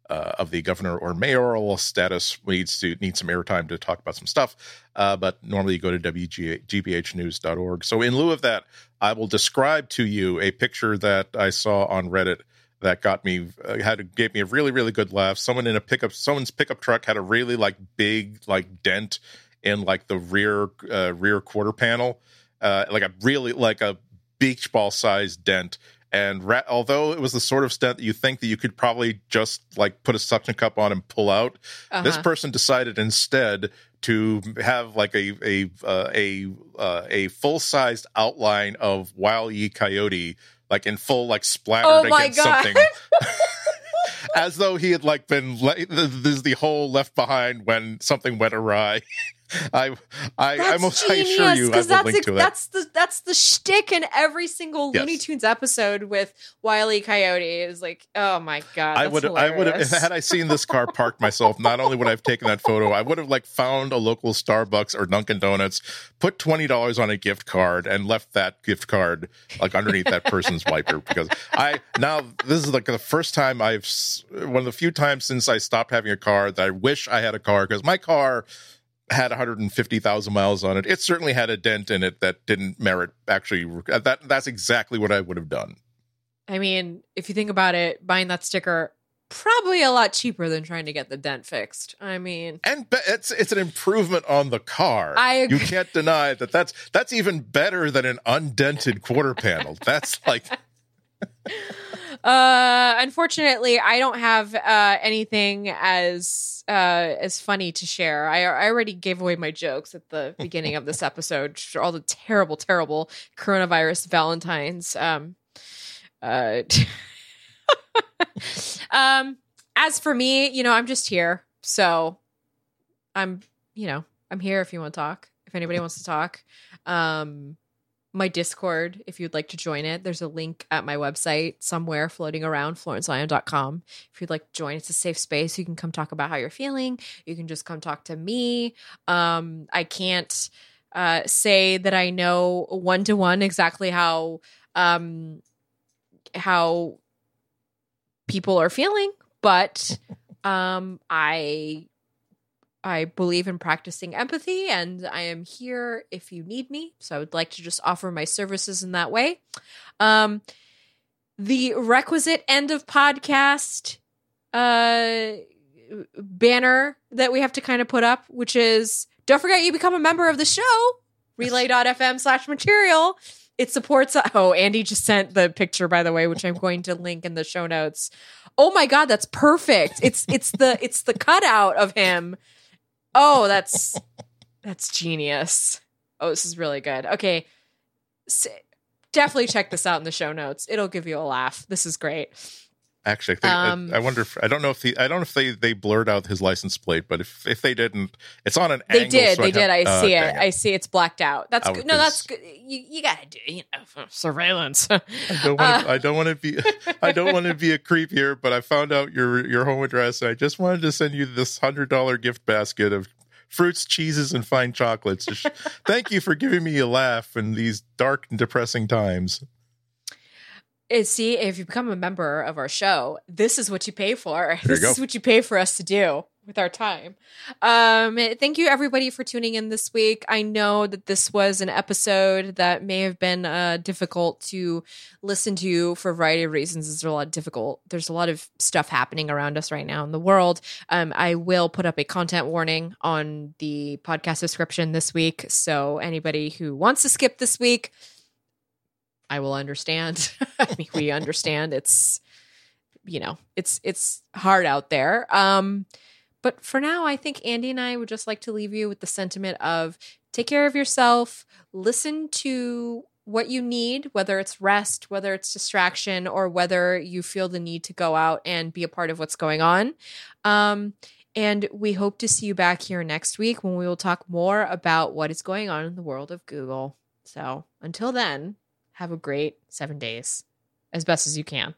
uh, of the governor or mayoral status needs to need some airtime to talk about some stuff. Uh, but normally you go to wgbhnews.org. So in lieu of that, I will describe to you a picture that I saw on Reddit that got me uh, had gave me a really really good laugh. Someone in a pickup someone's pickup truck had a really like big like dent in like the rear uh, rear quarter panel, uh, like a really like a beach ball sized dent and ra- although it was the sort of stent that you think that you could probably just like put a suction cup on and pull out, uh-huh. this person decided instead to have like a a uh, a uh, a full sized outline of Wile E. Coyote, like in full like splattered oh against God. something. As though he had like been le- this is the whole left behind when something went awry. I, I, that's I'm, genius, I assure you, I will that's link to That's the that's the shtick in every single yes. Looney Tunes episode with Wiley Coyote. Is like, oh my god, I would, I would have had I seen this car parked myself. Not only would I have taken that photo, I would have like found a local Starbucks or Dunkin' Donuts, put twenty dollars on a gift card, and left that gift card like underneath that person's wiper because I now this is like the first time I've one of the few times since I stopped having a car that I wish I had a car because my car had 150,000 miles on it. It certainly had a dent in it that didn't merit actually that that's exactly what I would have done. I mean, if you think about it, buying that sticker probably a lot cheaper than trying to get the dent fixed. I mean, and it's it's an improvement on the car. I agree. you can't deny that that's that's even better than an undented quarter panel. That's like uh unfortunately i don't have uh anything as uh as funny to share. I i already gave away my jokes at the beginning of this episode all the terrible terrible coronavirus valentines um uh um as for me you know i'm just here. So i'm you know i'm here if you want to talk if anybody wants to talk. Um my Discord if you'd like to join it. There's a link at my website somewhere floating around, florencelion.com. If you'd like to join, it's a safe space. You can come talk about how you're feeling. You can just come talk to me. Um, I can't uh, say that I know one to one exactly how um, how people are feeling, but um, I I believe in practicing empathy and I am here if you need me. So I would like to just offer my services in that way. Um, the requisite end of podcast uh, banner that we have to kind of put up, which is don't forget you become a member of the show, relay.fm slash material. It supports. Oh, Andy just sent the picture, by the way, which I'm going to link in the show notes. Oh my god, that's perfect. It's it's the it's the cutout of him Oh, that's that's genius. Oh, this is really good. Okay. definitely check this out in the show notes. It'll give you a laugh. This is great. Actually, I, um, I, wonder if I don't know if the I don't know if they they blurred out his license plate, but if if they didn't, it's on an. They did. So they did. I uh, see it. it. I see it's blacked out. That's good. No, that's good. You, you gotta do you know surveillance. I don't want. Uh, I don't want to be. I don't want to be a creep here, but I found out your your home address. I just wanted to send you this hundred dollar gift basket of fruits, cheeses, and fine chocolates. Thank you for giving me a laugh in these dark and depressing times. Uh, see, if you become a member of our show, this is what you pay for. There this is what you pay for us to do. with our time. Um, thank you everybody for tuning in this week. I know that this was an episode that may have been uh, difficult to listen to for a variety of reasons. There's a lot of difficult. There's a lot of stuff happening around us right now in the world. Um, I will put up a content warning on the podcast description this week, so anybody who wants to skip this week, I will understand. I mean, we understand it's you know it's it's hard out there. Um, but for now, I think Andy and I would just like to leave you with the sentiment of take care of yourself, listen to what you need, whether it's rest, whether it's distraction, or whether you feel the need to go out and be a part of what's going on. Um, and we hope to see you back here next week when we will talk more about what is going on in the world of Google. So until then, have a great seven days as best as you can.